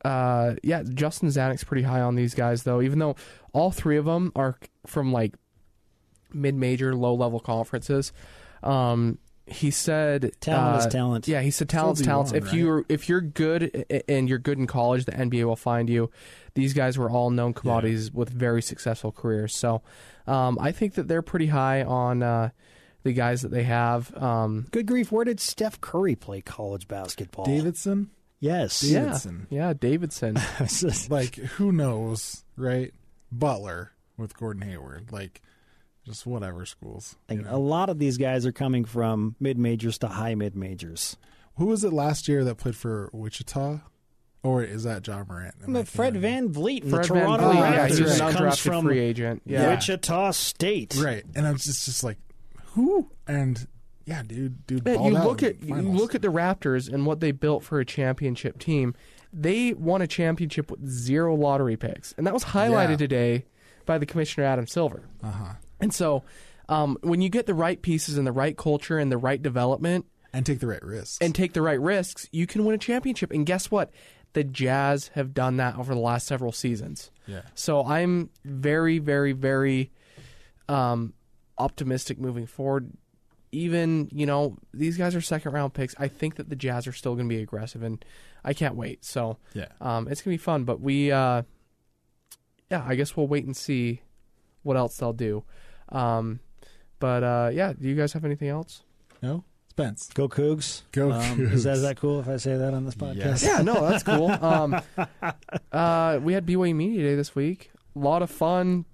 [SPEAKER 2] uh, yeah, Justin Zanik's pretty high on these guys though. Even though all three of them are from like mid-major, low-level conferences. Um, he said
[SPEAKER 3] Talent is
[SPEAKER 2] uh,
[SPEAKER 3] talent.
[SPEAKER 2] Yeah, he said talent's
[SPEAKER 1] D1,
[SPEAKER 2] talents. If
[SPEAKER 1] right?
[SPEAKER 2] you're if you're good and you're good in college, the NBA will find you. These guys were all known commodities with very successful careers. So um, I think that they're pretty high on uh, the guys that they have. Um,
[SPEAKER 3] Good grief, where did Steph Curry play college basketball?
[SPEAKER 1] Davidson,
[SPEAKER 3] Yes.
[SPEAKER 2] yeah,
[SPEAKER 1] Davidson.
[SPEAKER 2] yeah, Davidson.
[SPEAKER 1] like who knows, right? Butler with Gordon Hayward, like just whatever schools. you know?
[SPEAKER 3] a lot of these guys are coming from mid majors to high mid majors.
[SPEAKER 1] Who was it last year that played for Wichita? Or is that Ja Morant? Am I
[SPEAKER 3] Fred
[SPEAKER 1] thinking-
[SPEAKER 3] VanVleet, and
[SPEAKER 2] Fred
[SPEAKER 3] the Toronto
[SPEAKER 1] Vleet,
[SPEAKER 2] Vleet,
[SPEAKER 1] yeah,
[SPEAKER 2] yeah,
[SPEAKER 3] Raptors
[SPEAKER 2] he was an
[SPEAKER 3] comes from
[SPEAKER 2] free agent. Yeah.
[SPEAKER 3] Wichita State.
[SPEAKER 1] Right, and I'm just just like, who? And yeah, dude, dude. Balled
[SPEAKER 2] you look at you look at the Raptors and what they built for a championship team. They won a championship with zero lottery picks, and that was highlighted
[SPEAKER 1] Yeah.
[SPEAKER 2] today by the commissioner Adam Silver.
[SPEAKER 1] uh-huh.
[SPEAKER 2] And so, um, when you get the right pieces and the right culture and the right development,
[SPEAKER 1] and take the right risks.
[SPEAKER 2] and take the right risks, you can win a championship. And guess what? The Jazz have done that over the last several seasons.
[SPEAKER 1] yeah,
[SPEAKER 2] So I'm very, very, very um, optimistic moving forward. Even you know these guys are second round picks. I think that the Jazz are still going to be aggressive, and I can't wait. So
[SPEAKER 1] yeah.
[SPEAKER 2] um, it's going to be fun. But we, uh, yeah, I guess we'll wait and see what else they'll do. Um, but uh, yeah, do you guys have anything else?
[SPEAKER 1] No, Spence.
[SPEAKER 3] Go Cougs.
[SPEAKER 1] Go
[SPEAKER 3] Um, is, that, is that cool if I say that on this podcast?
[SPEAKER 1] Yes.
[SPEAKER 2] Yeah, no, that's cool. Um, uh, we had BYU Media Day this week. A lot of fun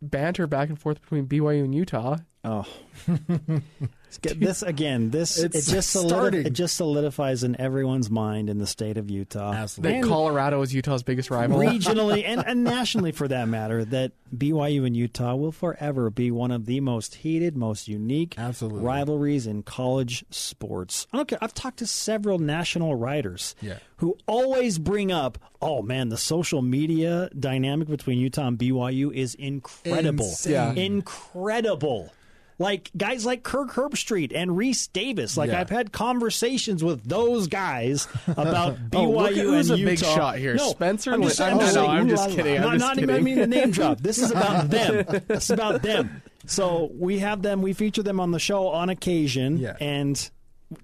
[SPEAKER 2] banter back and forth between BYU and Utah.
[SPEAKER 3] Oh, Let's this again. This it just solidi- it just solidifies in everyone's mind in the state of Utah,
[SPEAKER 1] Absolutely.
[SPEAKER 3] And
[SPEAKER 2] Colorado is Utah's biggest rival.
[SPEAKER 3] regionally and, and nationally for that matter. That BYU and Utah will forever be one of the most heated, most unique
[SPEAKER 1] Absolutely.
[SPEAKER 3] rivalries in college sports. I don't care. I've talked to several national writers
[SPEAKER 1] Yeah.
[SPEAKER 3] who always bring up, "Oh man, the social media dynamic between Utah and BYU is incredible,
[SPEAKER 1] Insane.
[SPEAKER 2] Yeah.
[SPEAKER 3] incredible." Like guys like Kirk Herbstreit and Rece Davis. Like
[SPEAKER 1] Yeah.
[SPEAKER 3] I've had conversations with those guys about BYU
[SPEAKER 2] Oh, look who's
[SPEAKER 3] and
[SPEAKER 2] a big shot here.
[SPEAKER 3] No,
[SPEAKER 2] Spencer
[SPEAKER 3] I'm just, I'm
[SPEAKER 2] I
[SPEAKER 3] just
[SPEAKER 2] know,
[SPEAKER 3] saying,
[SPEAKER 2] I'm just kidding, I'm
[SPEAKER 3] not,
[SPEAKER 2] just
[SPEAKER 3] not even I mean to name drop. This is about them. This is about them. So we have them. We feature them on the show on occasion,
[SPEAKER 1] Yeah.
[SPEAKER 3] and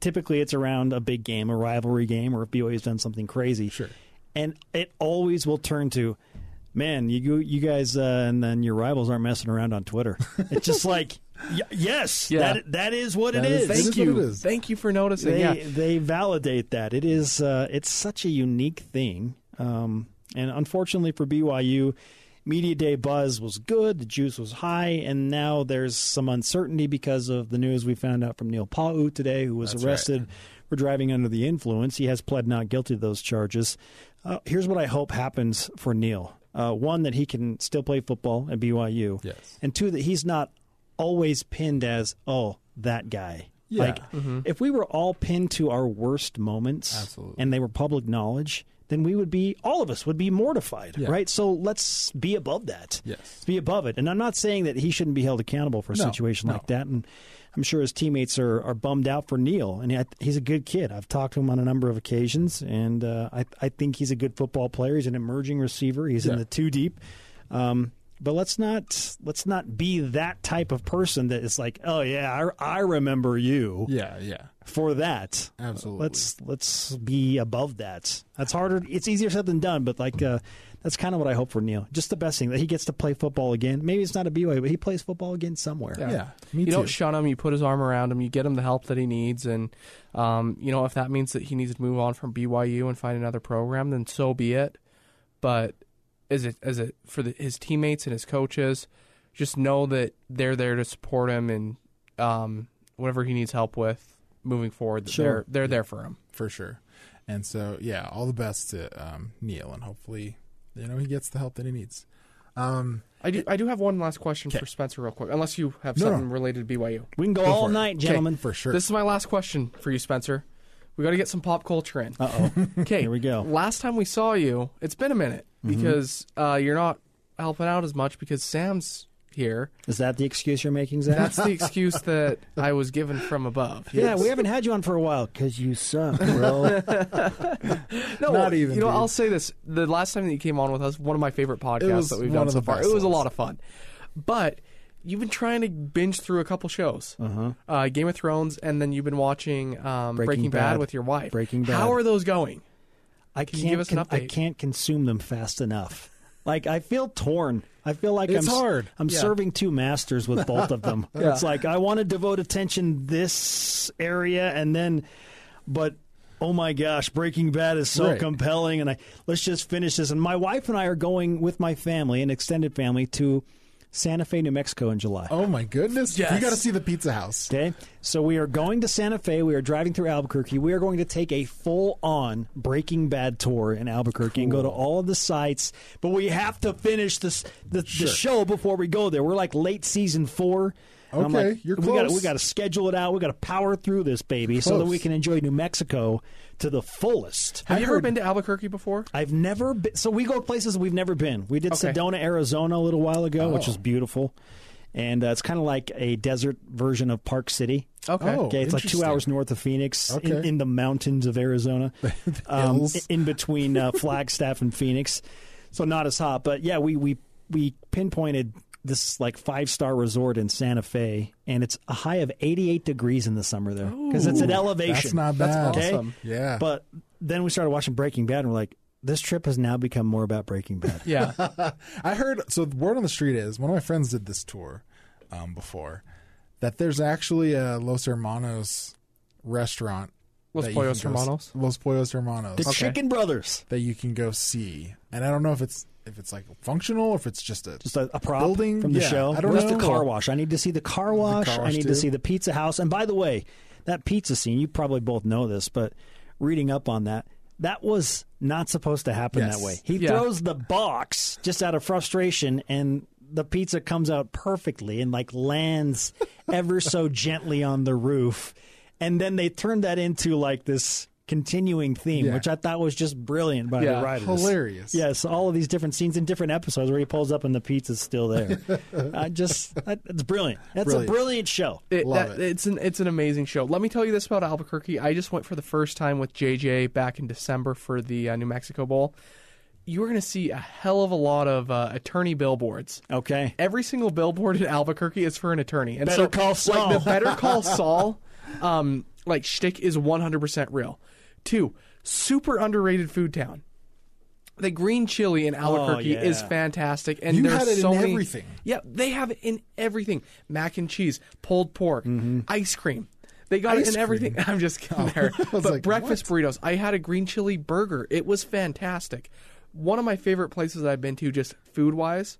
[SPEAKER 3] typically it's around a big game, a rivalry game, or if BYU's done something crazy.
[SPEAKER 1] Sure.
[SPEAKER 3] And it always will turn to, man, you you guys uh, and then your rivals aren't messing around on Twitter. It's just like, y- yes,
[SPEAKER 2] Yeah.
[SPEAKER 3] that that is what
[SPEAKER 1] That
[SPEAKER 3] it
[SPEAKER 1] is-
[SPEAKER 3] is.
[SPEAKER 2] Thank
[SPEAKER 1] what
[SPEAKER 2] you.
[SPEAKER 1] it is.
[SPEAKER 2] Thank you for noticing.
[SPEAKER 3] They
[SPEAKER 2] yeah.
[SPEAKER 3] they validate that it is uh, it's such a unique thing, um, and unfortunately for BYU, media day buzz was good, the juice was high, and now there's some uncertainty because of the news we found out from Neil Pau'u today, who was
[SPEAKER 1] That's
[SPEAKER 3] arrested for driving under the influence. He has pled not guilty to those charges. Uh, here's what I hope happens for Neil: uh, one, that he can still play football at BYU,
[SPEAKER 1] Yes.
[SPEAKER 3] and two, that he's not always pinned as oh that guy.
[SPEAKER 1] Yeah.
[SPEAKER 3] Like if we were all pinned to our worst moments
[SPEAKER 1] Absolutely.
[SPEAKER 3] and they were public knowledge, then we would be all of us would be mortified,
[SPEAKER 1] Yeah.
[SPEAKER 3] right? So let's be above that.
[SPEAKER 1] Yes.
[SPEAKER 3] Be above it. And I'm not saying that he shouldn't be held accountable for a
[SPEAKER 1] No,
[SPEAKER 3] situation
[SPEAKER 1] no.
[SPEAKER 3] like that and I'm sure his teammates are, are bummed out for Neil, and he, he's a good kid. I've talked to him on a number of occasions, and uh, I, I think he's a good football player. He's an emerging receiver. He's in the two deep. Um, but let's not let's not be that type of person that is like, oh yeah, I, I remember you
[SPEAKER 1] Yeah, yeah.
[SPEAKER 3] for that.
[SPEAKER 1] Absolutely.
[SPEAKER 3] Let's let's be above that. That's harder. It's easier said than done, but like uh, that's kind of what I hope for Neil. Just the best thing that he gets to play football again. Maybe it's not a BYU, but he plays football again somewhere.
[SPEAKER 2] Yeah.
[SPEAKER 1] Yeah, me
[SPEAKER 2] you
[SPEAKER 1] too.
[SPEAKER 2] don't shun him. You put his arm around him. You get him the help that he needs, and um, you know if that means that he needs to move on from BYU and find another program, then so be it. But is it as it for the, his teammates and his coaches? Just know that they're there to support him and um, whatever he needs help with moving forward.
[SPEAKER 3] Sure.
[SPEAKER 2] They're they're there for him.
[SPEAKER 1] for sure. And so, yeah, all the best to um, Neil, and hopefully, you know, he gets the help that he needs. Um,
[SPEAKER 2] I do I do have one last question
[SPEAKER 1] Okay.
[SPEAKER 2] for Spencer, real quick. Unless you have
[SPEAKER 1] No, no.
[SPEAKER 2] something related to BYU.
[SPEAKER 3] We can go,
[SPEAKER 1] Go
[SPEAKER 3] all
[SPEAKER 1] for it.
[SPEAKER 3] night, gentlemen.
[SPEAKER 1] for sure.
[SPEAKER 2] This is my last question for you, Spencer. We got to get some pop culture in.
[SPEAKER 3] Uh oh.
[SPEAKER 2] Okay,
[SPEAKER 3] Here we go.
[SPEAKER 2] Last time we saw you, it's been a minute
[SPEAKER 3] Mm-hmm.
[SPEAKER 2] because uh, you're not helping out as much because Sam's here.
[SPEAKER 3] Is that the excuse you're making, Zach?
[SPEAKER 2] That's the excuse that I was given from above.
[SPEAKER 3] Yeah, we haven't had you on for a while because you suck, bro.
[SPEAKER 2] No,
[SPEAKER 1] Not even,
[SPEAKER 2] You know,
[SPEAKER 1] dude.
[SPEAKER 2] I'll say this: the last time that you came on with us, one of my favorite podcasts that we've done so far. It was a lot of fun, but you've been trying to binge through a couple shows, uh-huh. Game of Thrones, and then you've been watching um, Breaking,
[SPEAKER 3] Breaking
[SPEAKER 2] Bad.
[SPEAKER 3] Bad.
[SPEAKER 2] with your wife.
[SPEAKER 3] Breaking Bad.
[SPEAKER 2] How are those going?
[SPEAKER 3] I
[SPEAKER 2] Can
[SPEAKER 3] can't.
[SPEAKER 2] you give us an
[SPEAKER 3] con- I can't consume them fast enough. Like I feel torn. I feel like
[SPEAKER 1] It's
[SPEAKER 3] I'm
[SPEAKER 1] hard.
[SPEAKER 3] I'm
[SPEAKER 2] Yeah.
[SPEAKER 3] serving two masters with both of them.
[SPEAKER 2] Yeah.
[SPEAKER 3] It's like I want to devote attention this area, and then, but oh my gosh, Breaking Bad is so
[SPEAKER 1] Right.
[SPEAKER 3] compelling, and I let's just finish this. And my wife and I are going with my family, an extended family, to Santa Fe, New Mexico in July.
[SPEAKER 1] Oh my goodness!
[SPEAKER 2] Yes.
[SPEAKER 1] You got to see the Pizza House.
[SPEAKER 3] Okay, so we are going to Santa Fe. We are driving through Albuquerque. We are going to take a full-on Breaking Bad tour in Albuquerque and go to all of the sites. But we have to finish this the,
[SPEAKER 1] Sure.
[SPEAKER 3] the show before we go there. We're like late season four. And I'm
[SPEAKER 1] Okay,
[SPEAKER 3] like,
[SPEAKER 1] you're
[SPEAKER 3] we got
[SPEAKER 1] close.
[SPEAKER 3] we got to schedule it out. We got to power through this baby so that we can enjoy New Mexico to the fullest.
[SPEAKER 2] Have
[SPEAKER 1] I
[SPEAKER 2] you ever been to Albuquerque before?
[SPEAKER 3] I've never been. So we go places we've never been. We did
[SPEAKER 2] Okay.
[SPEAKER 3] Sedona, Arizona, a little while ago, which
[SPEAKER 1] Oh.
[SPEAKER 3] was beautiful, and uh, it's kind of like a desert version of Park City.
[SPEAKER 2] Okay.
[SPEAKER 1] Oh.
[SPEAKER 3] Okay, it's like two hours north of Phoenix, in,
[SPEAKER 1] Okay.
[SPEAKER 3] in the mountains of Arizona, um, in between uh, Flagstaff and Phoenix. So not as hot, but yeah, we we we pinpointed this like five star resort in Santa Fe, and it's a high of eighty eight degrees in the summer there because it's an elevation.
[SPEAKER 1] That's not
[SPEAKER 2] That's
[SPEAKER 1] bad.
[SPEAKER 3] Okay.
[SPEAKER 2] awesome.
[SPEAKER 1] Yeah.
[SPEAKER 3] But then we started watching Breaking Bad, and we're like, this trip has now become more about Breaking Bad.
[SPEAKER 2] Yeah.
[SPEAKER 1] I heard. So the word on the street is one of my friends did this tour um, before. That there's actually a Los Hermanos restaurant.
[SPEAKER 2] Los
[SPEAKER 1] that you
[SPEAKER 2] Pollos
[SPEAKER 1] can go s-
[SPEAKER 2] Hermanos?
[SPEAKER 1] Los Pollos Hermanos.
[SPEAKER 3] The Chicken Brothers,
[SPEAKER 1] that you can go see, and I don't know if it's if it's like functional or if it's just a
[SPEAKER 3] just a, a prop
[SPEAKER 1] Building?
[SPEAKER 3] from the
[SPEAKER 1] Yeah,
[SPEAKER 3] show.
[SPEAKER 1] I don't
[SPEAKER 3] Where's
[SPEAKER 1] know.
[SPEAKER 3] the car wash? I need to see the car wash.
[SPEAKER 1] car
[SPEAKER 3] I need
[SPEAKER 1] too.
[SPEAKER 3] to see the pizza house. And by the way, that pizza scene, you probably both know this, but reading up on that, that was not supposed to happen
[SPEAKER 1] Yes.
[SPEAKER 3] that way. He
[SPEAKER 2] Yeah.
[SPEAKER 3] throws the box just out of frustration and the pizza comes out perfectly and like lands ever so gently on the roof. And then they turned that into like this continuing theme,
[SPEAKER 1] Yeah.
[SPEAKER 3] which I thought was just brilliant by
[SPEAKER 2] Yeah.
[SPEAKER 3] the writers.
[SPEAKER 1] hilarious.
[SPEAKER 3] Yes, all of these different scenes in different episodes where he pulls up and the pizza's still there. I just, that, it's brilliant. That's
[SPEAKER 1] Brilliant.
[SPEAKER 3] a brilliant show.
[SPEAKER 2] It,
[SPEAKER 1] Love
[SPEAKER 2] that-
[SPEAKER 1] it.
[SPEAKER 2] It's an it's an amazing show. Let me tell you this about Albuquerque. I just went for the first time with JJ back in December for the uh, New Mexico Bowl. You're going to see a hell of a lot of uh, attorney billboards.
[SPEAKER 3] Okay.
[SPEAKER 2] Every single billboard in Albuquerque is for an attorney. And
[SPEAKER 3] Better
[SPEAKER 2] so,
[SPEAKER 3] Call Saul.
[SPEAKER 2] Like the Better Call Saul, um, like shtick is 100 percent real. Two, super underrated food town. The green chili in Albuquerque
[SPEAKER 3] yeah.
[SPEAKER 2] is fantastic, and
[SPEAKER 1] You
[SPEAKER 2] there's
[SPEAKER 1] had it in
[SPEAKER 2] so many,
[SPEAKER 1] everything.
[SPEAKER 2] Yeah, they have it in everything: mac and cheese, pulled pork, ice cream. They got
[SPEAKER 1] Ice
[SPEAKER 2] it in everything. I'm just kidding there. But
[SPEAKER 1] like,
[SPEAKER 2] breakfast burritos. I had a green chili burger. It was fantastic. One of my favorite places I've been to, just food wise.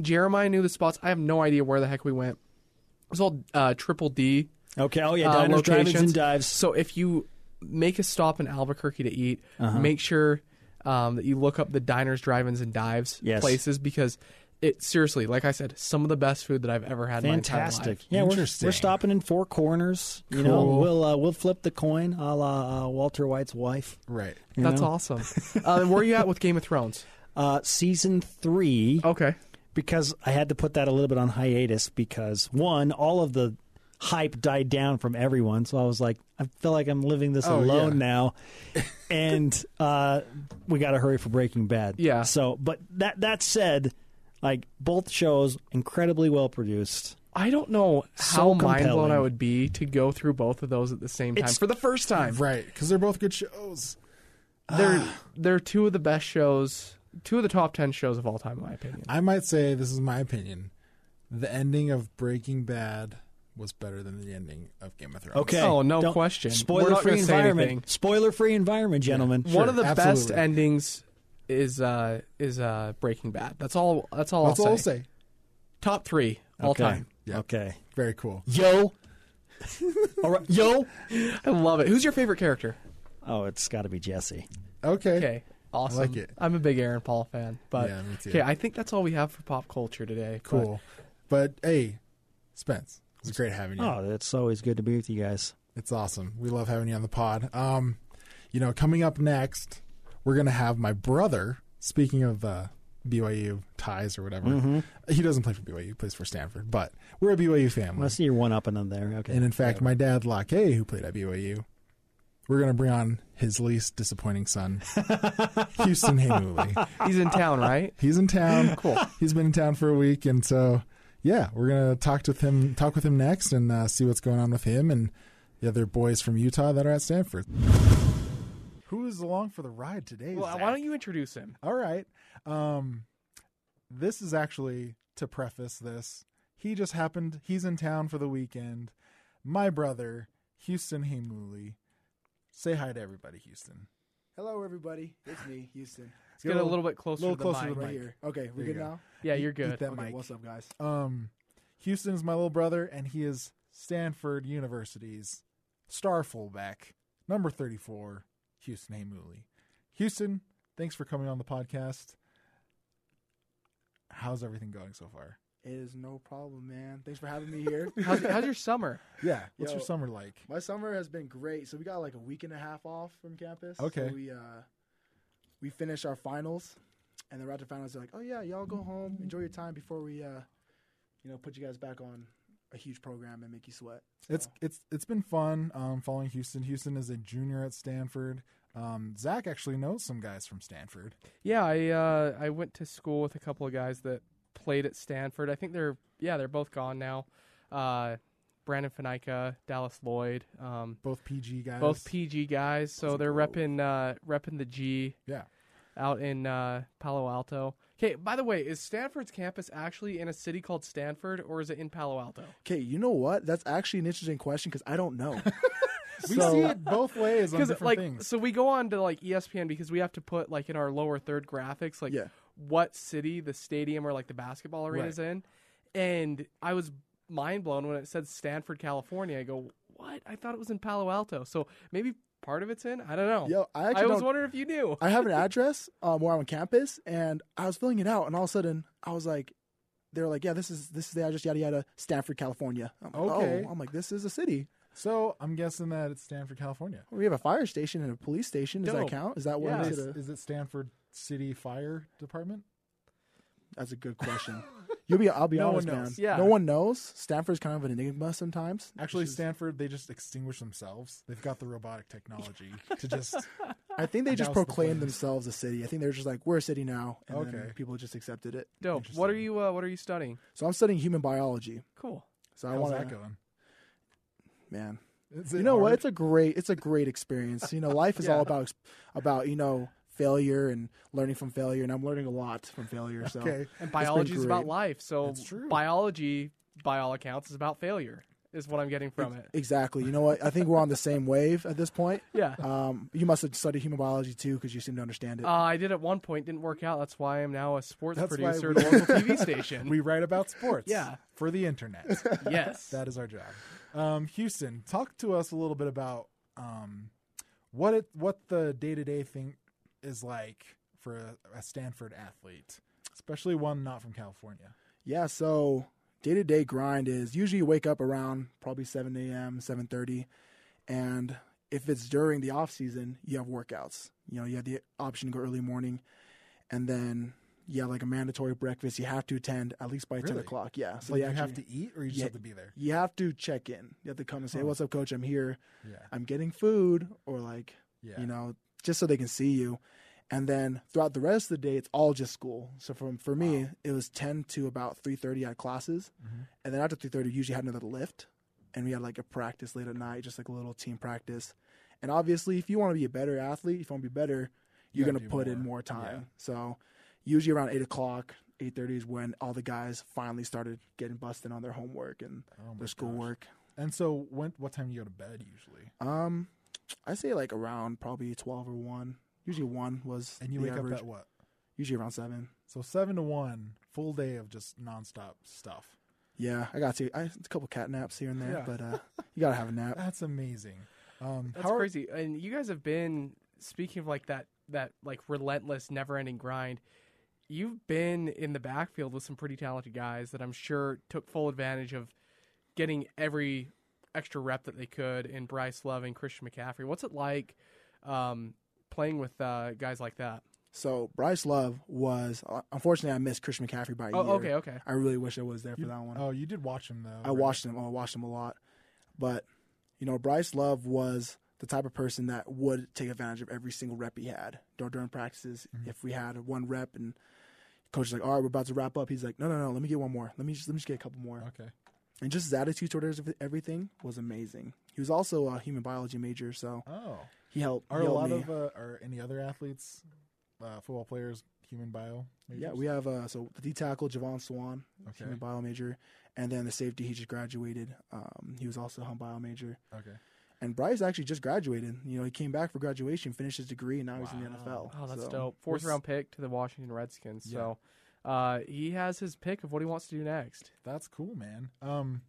[SPEAKER 2] Jeremiah knew the spots. I have no idea where the heck we went. It was all uh, Triple D
[SPEAKER 3] Okay. Oh, yeah.
[SPEAKER 2] uh,
[SPEAKER 3] Diners, drive-ins, and dives.
[SPEAKER 2] So if you make a stop in Albuquerque to eat,
[SPEAKER 3] Uh-huh.
[SPEAKER 2] make sure um, that you look up the diners, drive-ins, and dives
[SPEAKER 3] Yes.
[SPEAKER 2] places because it seriously, like I said, some of the best food that I've ever had. in my
[SPEAKER 3] Fantastic. Yeah, we're, we're stopping in four corners. You know, we'll uh, we'll flip the coin, a la uh, Walter White's wife.
[SPEAKER 1] Right.
[SPEAKER 3] you
[SPEAKER 2] That's
[SPEAKER 3] know?
[SPEAKER 2] awesome. uh, where are you at with Game of Thrones?
[SPEAKER 3] Uh, season three,
[SPEAKER 2] Okay.
[SPEAKER 3] because I had to put that a little bit on hiatus because one, all of the hype died down from everyone. So I was like, I feel like I'm living this
[SPEAKER 1] Oh,
[SPEAKER 3] alone
[SPEAKER 1] yeah.
[SPEAKER 3] now, and uh, we got to hurry for Breaking Bad.
[SPEAKER 2] Yeah.
[SPEAKER 3] So, but that that said, like both shows incredibly well produced.
[SPEAKER 2] I don't know
[SPEAKER 3] So
[SPEAKER 2] how mind blown. I would be to go through both of those at the same time
[SPEAKER 3] It's-
[SPEAKER 2] for the first time.
[SPEAKER 1] Right. Because they're both good shows.
[SPEAKER 2] They're they're two of the best shows, two of the top ten shows of all time, in my opinion.
[SPEAKER 1] I might say this is my opinion. The ending of Breaking Bad was better than the ending of Game of Thrones.
[SPEAKER 3] Okay.
[SPEAKER 2] Oh, no
[SPEAKER 3] Don't-
[SPEAKER 2] question.
[SPEAKER 3] Spoiler free environment. Spoiler free environment, gentlemen.
[SPEAKER 1] Sure,
[SPEAKER 2] One of the best endings is uh is uh Breaking Bad. That's all. That's all.
[SPEAKER 1] That's
[SPEAKER 2] I'll
[SPEAKER 1] all I'll
[SPEAKER 2] say.
[SPEAKER 1] say.
[SPEAKER 2] Top three all
[SPEAKER 3] Okay.
[SPEAKER 2] time.
[SPEAKER 1] Yeah.
[SPEAKER 3] Okay.
[SPEAKER 1] Very cool.
[SPEAKER 3] Yo. All right. Yo.
[SPEAKER 2] I love it. Who's your favorite character?
[SPEAKER 3] Oh, it's got to be Jesse.
[SPEAKER 1] Okay.
[SPEAKER 2] Okay, awesome.
[SPEAKER 1] like it.
[SPEAKER 2] I'm a big Aaron Paul fan, but
[SPEAKER 1] Yeah, me too.
[SPEAKER 2] okay, I think that's all we have for pop culture today. but-
[SPEAKER 1] Cool. But hey, Spence, it was great having you.
[SPEAKER 3] Oh, it's always good to be with you guys.
[SPEAKER 1] It's awesome. We love having you on the pod. Um, you know, coming up next, we're gonna have my brother. Speaking of uh, BYU ties or whatever.
[SPEAKER 3] Mm-hmm.
[SPEAKER 1] He doesn't play for BYU; he plays for Stanford. But we're a BYU family.
[SPEAKER 3] I see you're one upping them there. Okay.
[SPEAKER 1] And in fact, my dad, Locke, who played at BYU, we're going to bring on his least disappointing son, Houston Heimuli.
[SPEAKER 2] He's in town, right?
[SPEAKER 1] He's in town. Cool. He's been in town for a week, and so yeah, we're going to talk with him, talk with him next, and uh, see what's going on with him and the other boys from Utah that are at Stanford. Who is along for the ride today?
[SPEAKER 2] Well,
[SPEAKER 1] Zak?
[SPEAKER 2] why don't you introduce him?
[SPEAKER 1] All right. Um, this is actually to preface this. He just happened. He's in town for the weekend. My brother, Houston Heimuli. Say hi to everybody, Houston.
[SPEAKER 4] Hello, everybody. It's me, Houston.
[SPEAKER 2] Let's get a little bit closer
[SPEAKER 1] little
[SPEAKER 2] to the
[SPEAKER 1] closer
[SPEAKER 2] mic.
[SPEAKER 1] to the
[SPEAKER 4] Right here. Okay, we're
[SPEAKER 1] There you
[SPEAKER 4] good
[SPEAKER 1] go.
[SPEAKER 4] now.
[SPEAKER 2] Yeah, you're
[SPEAKER 1] Eat
[SPEAKER 2] good.
[SPEAKER 1] that
[SPEAKER 4] okay,
[SPEAKER 1] mic.
[SPEAKER 4] what's up, guys?
[SPEAKER 1] Um, Houston is my little brother, and he is Stanford University's star fullback, number 34, Houston Heimuli. Houston, thanks for coming on the podcast. How's everything going so far?
[SPEAKER 4] It is no problem, man. Thanks for having me here.
[SPEAKER 2] How's, how's your summer?
[SPEAKER 1] Yeah, what's
[SPEAKER 4] Yo.
[SPEAKER 1] your summer like?
[SPEAKER 4] My summer has been great. So we got like a week and a half off from campus.
[SPEAKER 1] Okay.
[SPEAKER 4] So we uh we finish our finals, and the right after finals, they're like, "Oh yeah, y'all go home, enjoy your time before we uh you know put you guys back on a huge program and make you sweat." So,
[SPEAKER 1] It's it's it's been fun um, following Houston. Houston is a junior at Stanford. Um, Zak actually knows some guys from Stanford.
[SPEAKER 2] Yeah, I uh, I went to school with a couple of guys that played at Stanford. I think they're yeah they're both gone now. Uh, Brandon Fanaika, Dallas Lloyd, um,
[SPEAKER 1] Both PG guys.
[SPEAKER 2] both PG guys. So they're
[SPEAKER 1] go.
[SPEAKER 2] repping uh, repping the G
[SPEAKER 1] Yeah.
[SPEAKER 2] out in uh, Palo Alto. Okay, by the way, is Stanford's campus actually in a city called Stanford or is it in Palo Alto?
[SPEAKER 4] okay, you know what? That's actually an interesting question because I don't know.
[SPEAKER 1] We
[SPEAKER 4] So-
[SPEAKER 1] see it both ways on
[SPEAKER 2] Because
[SPEAKER 1] different
[SPEAKER 2] like
[SPEAKER 1] things.
[SPEAKER 2] so we go on to like ESPN because we have to put like in our lower third graphics like
[SPEAKER 4] Yeah.
[SPEAKER 2] what city the stadium or like the basketball arena is in, and I was mind blown when it said Stanford, California. I go, what? I thought it was in Palo Alto. So maybe part of it's in. I don't know.
[SPEAKER 4] Yo, I
[SPEAKER 2] I
[SPEAKER 4] actually
[SPEAKER 2] was
[SPEAKER 4] don't.
[SPEAKER 2] wondering if you knew.
[SPEAKER 4] I have an address um, where I'm on campus, and I was filling it out, and all of a sudden, I was like, "They're like, yeah, this is this is the address, yada yada, Stanford, California." I'm like,
[SPEAKER 1] Okay.
[SPEAKER 4] Oh, I'm like, this is a city.
[SPEAKER 1] so I'm guessing that it's Stanford, California.
[SPEAKER 4] We have a fire station and a police station. Does
[SPEAKER 2] Dope.
[SPEAKER 4] that count? Is that what
[SPEAKER 2] Yeah.
[SPEAKER 4] makes
[SPEAKER 1] Is,
[SPEAKER 4] it a?
[SPEAKER 1] is it Stanford City Fire Department?
[SPEAKER 4] That's a good question. You'll be. I'll be
[SPEAKER 1] No one knows.
[SPEAKER 4] man.
[SPEAKER 2] Yeah.
[SPEAKER 4] No one knows. Stanford's kind of an enigma sometimes.
[SPEAKER 1] Actually,
[SPEAKER 4] is-
[SPEAKER 1] Stanford, they just extinguish themselves. They've got the robotic technology to just.
[SPEAKER 4] I think they just
[SPEAKER 1] Douse the
[SPEAKER 4] proclaimed themselves a city. I think they're just like, we're a city now, and
[SPEAKER 1] Okay.
[SPEAKER 4] people just accepted it.
[SPEAKER 2] Dope. What are you? Uh, what are you studying?
[SPEAKER 4] So I'm studying human biology.
[SPEAKER 2] Cool.
[SPEAKER 4] So I want
[SPEAKER 1] that going?
[SPEAKER 4] man. You know what? It's a great it's a great experience. You know, life is
[SPEAKER 2] Yeah.
[SPEAKER 4] all about about you know failure and learning from failure, and I'm learning a lot from failure. So
[SPEAKER 1] okay.
[SPEAKER 2] And biology is about life. So biology, by all accounts, is about failure. Is what I'm getting from it.
[SPEAKER 4] exactly. You know what? I think we're on the same wave at this point.
[SPEAKER 2] Yeah.
[SPEAKER 4] Um, you must have studied human biology too, because you seem to understand it.
[SPEAKER 2] Uh, I did at one point, didn't work out. That's why I'm now a sports
[SPEAKER 1] That's
[SPEAKER 2] producer
[SPEAKER 1] we-
[SPEAKER 2] at a local TV station.
[SPEAKER 1] We write about sports.
[SPEAKER 2] Yeah.
[SPEAKER 1] For the internet.
[SPEAKER 2] yes.
[SPEAKER 1] that is our job. Um, Houston, talk to us a little bit about um, what it what the day to day thing is like for a, a Stanford athlete, especially one not from California.
[SPEAKER 4] yeah. So day to day grind is usually you wake up around probably seven a.m., seven thirty, and if it's during the off season, you have workouts. You know, you have the option to go early morning, and then you have like a mandatory breakfast. You have to attend at least by ten o'clock. Yeah, so
[SPEAKER 1] like you have to eat, or you just
[SPEAKER 4] Yeah.
[SPEAKER 1] have to be there.
[SPEAKER 4] You have to check in. You have to come and say,
[SPEAKER 1] Huh.
[SPEAKER 4] "What's up, coach? I'm here.
[SPEAKER 1] Yeah,
[SPEAKER 4] I'm getting food," or like
[SPEAKER 1] yeah.
[SPEAKER 4] you know, just so they can see you. And then throughout the rest of the day, it's all just school. So from for me,
[SPEAKER 1] Wow.
[SPEAKER 4] it was ten to about three thirty. I had classes,
[SPEAKER 1] Mhm.
[SPEAKER 4] and then after three thirty, usually had another lift, and we had like a practice late at night, just like a little team practice. And obviously, if you want to be a better athlete, if you want to be better,
[SPEAKER 1] You
[SPEAKER 4] you're
[SPEAKER 1] gotta
[SPEAKER 4] gonna
[SPEAKER 1] do
[SPEAKER 4] put in
[SPEAKER 1] more.
[SPEAKER 4] more time.
[SPEAKER 1] Yeah.
[SPEAKER 4] So usually around eight o'clock, eight thirty is when all the guys finally started getting busted on their homework and
[SPEAKER 1] Oh
[SPEAKER 4] their schoolwork.
[SPEAKER 1] And so, when what time do you go to bed usually?
[SPEAKER 4] Um, I say like around probably twelve or one. Usually one was
[SPEAKER 1] And you
[SPEAKER 4] the
[SPEAKER 1] wake
[SPEAKER 4] average.
[SPEAKER 1] up at what?
[SPEAKER 4] usually around seven.
[SPEAKER 1] So seven to one, full day of just nonstop stuff.
[SPEAKER 4] Yeah, I got to. I, a couple cat naps here and there,
[SPEAKER 1] Yeah.
[SPEAKER 4] but uh, you gotta have a nap.
[SPEAKER 1] That's amazing. Um,
[SPEAKER 2] That's
[SPEAKER 1] how are-
[SPEAKER 2] crazy. And you guys have been speaking of like that that like relentless, never ending grind. You've been in the backfield with some pretty talented guys that I'm sure took full advantage of getting every extra rep that they could in Bryce Love and Christian McCaffrey. What's it like um, playing with uh, guys like that?
[SPEAKER 4] So Bryce Love was uh, unfortunately I missed Christian McCaffrey by a
[SPEAKER 2] Oh,
[SPEAKER 4] year.
[SPEAKER 2] okay, okay.
[SPEAKER 4] I really wish I was there for
[SPEAKER 1] You-
[SPEAKER 4] that one.
[SPEAKER 1] Oh, you did watch him though.
[SPEAKER 4] I watched him. I watched him a lot, but you know, Bryce Love was the type of person that would take advantage of every single rep he had during practices.
[SPEAKER 1] Mm-hmm.
[SPEAKER 4] If we had one rep and coach is like, "All right, we're about to wrap up," he's like, "No, no, no, let me get one more. Let me just let me just get a couple more."
[SPEAKER 1] Okay.
[SPEAKER 4] And just his attitude towards everything was amazing. He was also a human biology major, so
[SPEAKER 1] Oh,
[SPEAKER 4] he helped.
[SPEAKER 1] are
[SPEAKER 4] he
[SPEAKER 1] a lot
[SPEAKER 4] me.
[SPEAKER 1] of uh, are any other athletes, uh, football players, human bio? Majors?
[SPEAKER 4] Yeah, we have uh, so the D tackle Jovan Swann,
[SPEAKER 1] Okay.
[SPEAKER 4] human bio major, and then the safety he just graduated. Um, he was also a human bio major.
[SPEAKER 1] Okay.
[SPEAKER 4] And Bryce actually just graduated. You know, he came back for graduation, finished his degree, and now he's in the NFL.
[SPEAKER 2] Oh, that's
[SPEAKER 4] So,
[SPEAKER 2] dope. Fourth round pick to the Washington Redskins.
[SPEAKER 1] Yeah.
[SPEAKER 2] So uh, he has his pick of what he wants to do next.
[SPEAKER 1] That's cool, man. Um,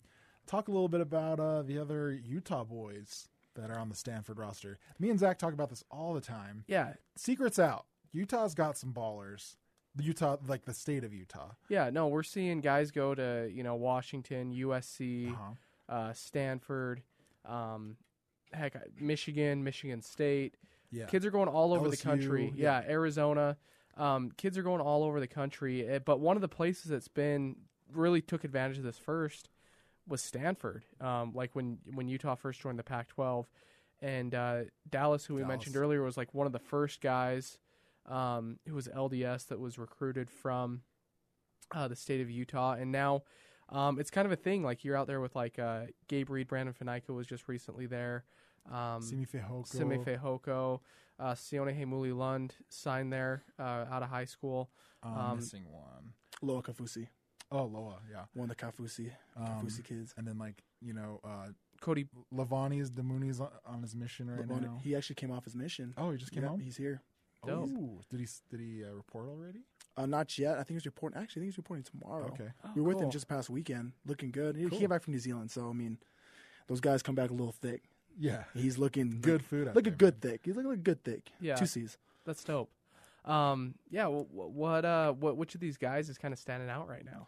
[SPEAKER 1] talk a little bit about uh, the other Utah boys that are on the Stanford roster. Me and Zak talk about this all the time.
[SPEAKER 2] Yeah,
[SPEAKER 1] Secrets out. Utah's got some ballers. The Utah, like the state of Utah.
[SPEAKER 2] yeah. No, we're seeing guys go to you know Washington, USC,
[SPEAKER 1] Uh-huh.
[SPEAKER 2] uh, Stanford, um, heck, Michigan, Michigan State.
[SPEAKER 1] Yeah.
[SPEAKER 2] Kids are going all over the country.
[SPEAKER 1] yeah.
[SPEAKER 2] Yeah, Arizona. Um, kids are going all over the country. Eh, But one of the places that's been really took advantage of this first was Stanford. Um, like when when Utah first joined the Pac-12, and uh, Dallas, who we
[SPEAKER 1] Dallas.
[SPEAKER 2] mentioned earlier, was like one of the first guys um, who was LDS that was recruited from uh, the state of Utah, and now. Um, it's kind of a thing. Like you're out there with like uh, Gabe Reid, Brandon Fanaika was just recently there. Um,
[SPEAKER 1] Simi Fehoko.
[SPEAKER 2] Simi Fehoko, uh, Sione Heimuli Lund signed there uh, out of high school.
[SPEAKER 1] I'm
[SPEAKER 2] um,
[SPEAKER 1] missing one.
[SPEAKER 4] Loa Kaufusi,
[SPEAKER 1] Oh, Loa, yeah.
[SPEAKER 4] one of the Kaufusi,
[SPEAKER 1] Um,
[SPEAKER 4] Kaufusi kids.
[SPEAKER 1] And then like you know, uh,
[SPEAKER 2] Cody,
[SPEAKER 1] Lavani's Demuni's on, on his mission right
[SPEAKER 4] Lavon-
[SPEAKER 1] now.
[SPEAKER 4] He actually came off his mission.
[SPEAKER 1] oh, he just came
[SPEAKER 4] Yep,
[SPEAKER 1] home.
[SPEAKER 4] He's here.
[SPEAKER 2] Dope.
[SPEAKER 1] Oh, did he did he uh, report already?
[SPEAKER 4] Uh, not yet. I think he's reporting. Actually, I think he's reporting tomorrow.
[SPEAKER 1] Okay.
[SPEAKER 4] we were with him just past weekend, looking good. He, he
[SPEAKER 1] Cool.
[SPEAKER 4] came back from New Zealand, so I mean, those guys come back a little thick.
[SPEAKER 1] Yeah.
[SPEAKER 4] He's looking
[SPEAKER 1] Good food. Out
[SPEAKER 4] looking
[SPEAKER 1] there,
[SPEAKER 4] good thick. He's looking like good thick.
[SPEAKER 2] Yeah.
[SPEAKER 4] two C's.
[SPEAKER 2] that's dope. Um, yeah, wh- wh- what uh, what which of these guys is kind of standing out right now?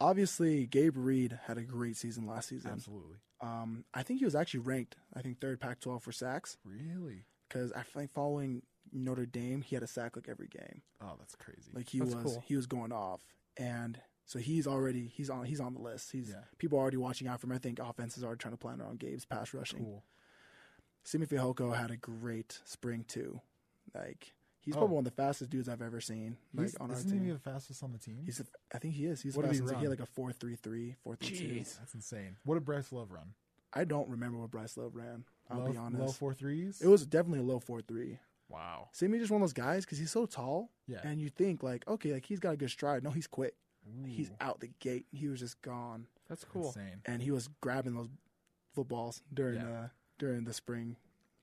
[SPEAKER 4] Obviously, Gabe Reid had a great season last season.
[SPEAKER 1] Absolutely.
[SPEAKER 4] Um, I think he was actually ranked. I think third Pac-12 for sacks
[SPEAKER 1] Really?
[SPEAKER 4] because I think following Notre Dame, he had a sack like every game.
[SPEAKER 1] Oh, that's crazy.
[SPEAKER 4] Like he
[SPEAKER 2] That's
[SPEAKER 4] was
[SPEAKER 2] cool.
[SPEAKER 4] he was going off, and so he's already he's on he's on the list. He's
[SPEAKER 1] Yeah.
[SPEAKER 4] people are already watching out for him. I think offenses are trying to plan around Gabe's pass rushing.
[SPEAKER 1] cool.
[SPEAKER 4] Simi Fehoko had a great spring too. Like he's
[SPEAKER 1] Oh.
[SPEAKER 4] probably one of the fastest dudes I've ever seen. Like
[SPEAKER 1] He's,
[SPEAKER 4] on our
[SPEAKER 1] isn't he the fastest on the team?
[SPEAKER 4] He's a, I think he is. He's
[SPEAKER 1] What
[SPEAKER 4] the
[SPEAKER 1] he
[SPEAKER 4] fastest. He,
[SPEAKER 1] run?
[SPEAKER 4] had like a four three three, four three two.
[SPEAKER 1] That's insane. What did Bryce Love run?
[SPEAKER 4] I don't remember what Bryce Love ran. I'll
[SPEAKER 1] low,
[SPEAKER 4] be honest.
[SPEAKER 1] Low four threes.
[SPEAKER 4] It was definitely a low four three.
[SPEAKER 1] wow.
[SPEAKER 4] Simi just one of those guys because he's so tall,
[SPEAKER 1] Yeah.
[SPEAKER 4] and you think like, okay, like he's got a good stride. No, he's quick. He's out the gate. He was just gone,
[SPEAKER 2] That's cool.
[SPEAKER 1] Insane.
[SPEAKER 4] and he was grabbing those footballs during
[SPEAKER 1] Yeah.
[SPEAKER 4] uh during the spring